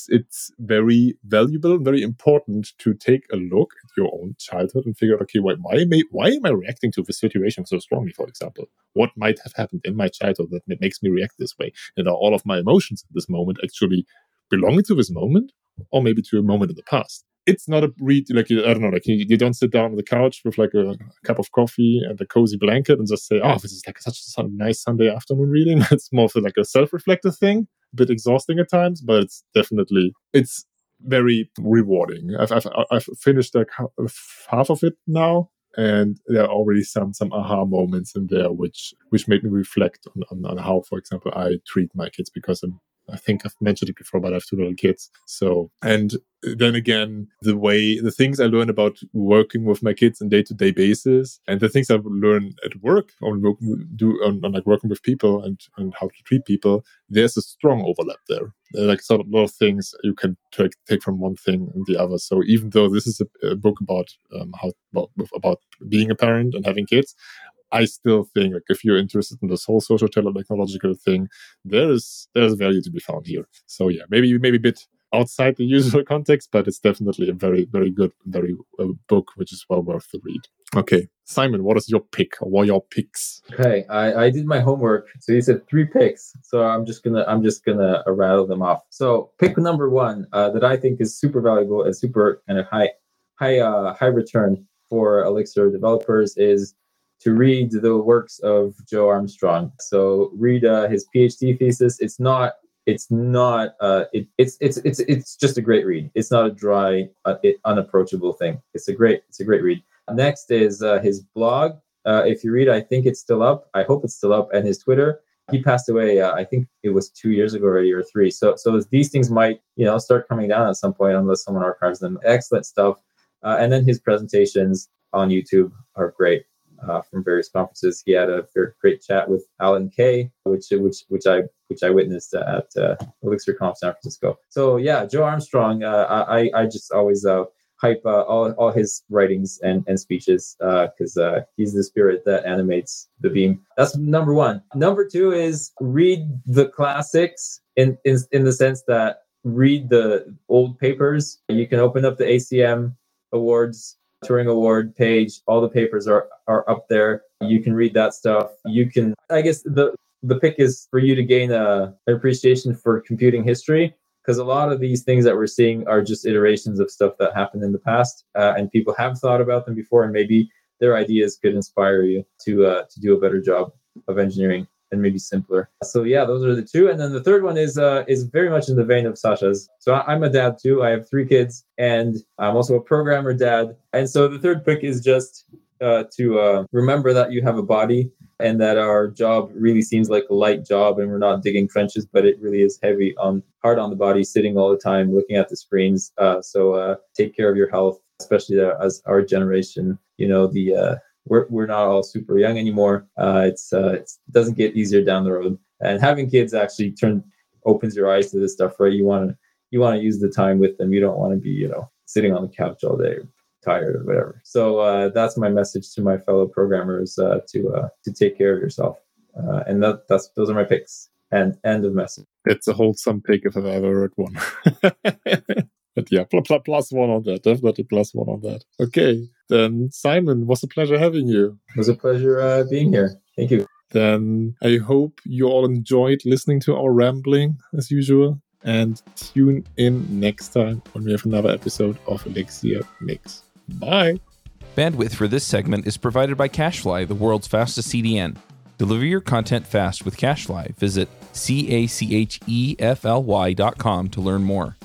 it's, very valuable very important to take a look at your own childhood and figure out, okay, why, why, am I, why am I reacting to this situation so strongly, for example? What might have happened in my childhood that makes me react this way? And are all of my emotions at this moment actually belonging to this moment or maybe to a moment in the past? it's not a read like I don't know, like you, you, don't sit down on the couch with like a, a, cup of coffee and a cozy blanket and just say, "Oh, this is like such a nice Sunday afternoon reading." it's more of like a self-reflective thing, a bit exhausting at times, but it's definitely it's very rewarding. I've I've, I've finished like half of it now, and there are already some some aha moments in there which which made me reflect on, on, on how for example i treat my kids because i'm I think I've mentioned it before, but I have two little kids. So, and then again, the way, the things I learn about working with my kids on day to day basis and the things I learn at work on do on, on, like working with people and, and how to treat people, there's a strong overlap there. There like sort of a lot of things you can take, take from one thing and the other. So even though this is a, a book about um, how, about, about being a parent and having kids, I still think like if you're interested in this whole social technological thing, there is there's value to be found here. So yeah, maybe maybe a bit outside the usual context, but it's definitely a very very good very uh, book which is well worth the read. Okay, Simon, what is your pick or what are your picks? Okay, I, I did my homework. So you said three picks. So I'm just gonna I'm just gonna uh, rattle them off. So pick number one uh, that I think is super valuable and super kind of high high uh, high return for Elixir developers is to read the works of Joe Armstrong. So read uh, his PhD thesis. It's not. It's not. Uh, it, it's it's it's it's just a great read. It's not a dry, uh, it, unapproachable thing. It's a great. It's a great read. Next is uh, his blog. Uh, if you read, I think it's still up. I hope it's still up. And his Twitter. He passed away. Uh, I think it was two years ago already, or three. So so these things might you know start coming down at some point unless someone archives them. Excellent stuff. And then his presentations on YouTube are great uh, from various conferences. He had a great chat with Alan Kay, which which which I which I witnessed at uh, Elixir Conf San Francisco. So yeah, Joe Armstrong. Uh, I I just always uh, hype uh, all all his writings and and speeches because uh, uh, he's the spirit that animates the beam. That's number one. Number two is read the classics in in in the sense that read the old papers. You can open up the ACM awards Turing Award page. All the papers are are up there. You can read that stuff. You can, I guess, the the pick is for you to gain a, an appreciation for computing history because a lot of these things that we're seeing are just iterations of stuff that happened in the past, uh, and people have thought about them before, and maybe their ideas could inspire you to uh, to do a better job of engineering and maybe simpler. So yeah, those are the two. And then the third one is uh, is very much in the vein of Sascha's. So I'm a dad too. I have three kids, and I'm also a programmer dad. And so the third pick is just uh, to uh, remember that you have a body and that our job really seems like a light job and we're not digging trenches but it really is heavy on hard on the body sitting all the time looking at the screens uh, so uh, take care of your health especially as our generation you know the uh, we're, we're not all super young anymore. Uh, it's, uh, it doesn't get easier down the road. And having kids actually turn opens your eyes to this stuff, right? You want to you want to use the time with them. You don't want to be you know sitting on the couch all day tired or whatever. So uh, that's my message to my fellow programmers uh, to uh, to take care of yourself. Uh, and that, that's those are my picks. And end of message. It's a wholesome pick if I've ever heard one. But yeah, pl- pl- plus one on that. Definitely plus one on that. Okay. Then, Simon, was a pleasure having you. It was a pleasure uh, being here. Thank you. Then I hope you all enjoyed listening to our rambling as usual. And tune in next time when we have another episode of Elixir Mix. Bye. Bandwidth for this segment is provided by CacheFly, the world's fastest CDN. Deliver your content fast with CacheFly. Visit C A C H E F L Y dot com to learn more.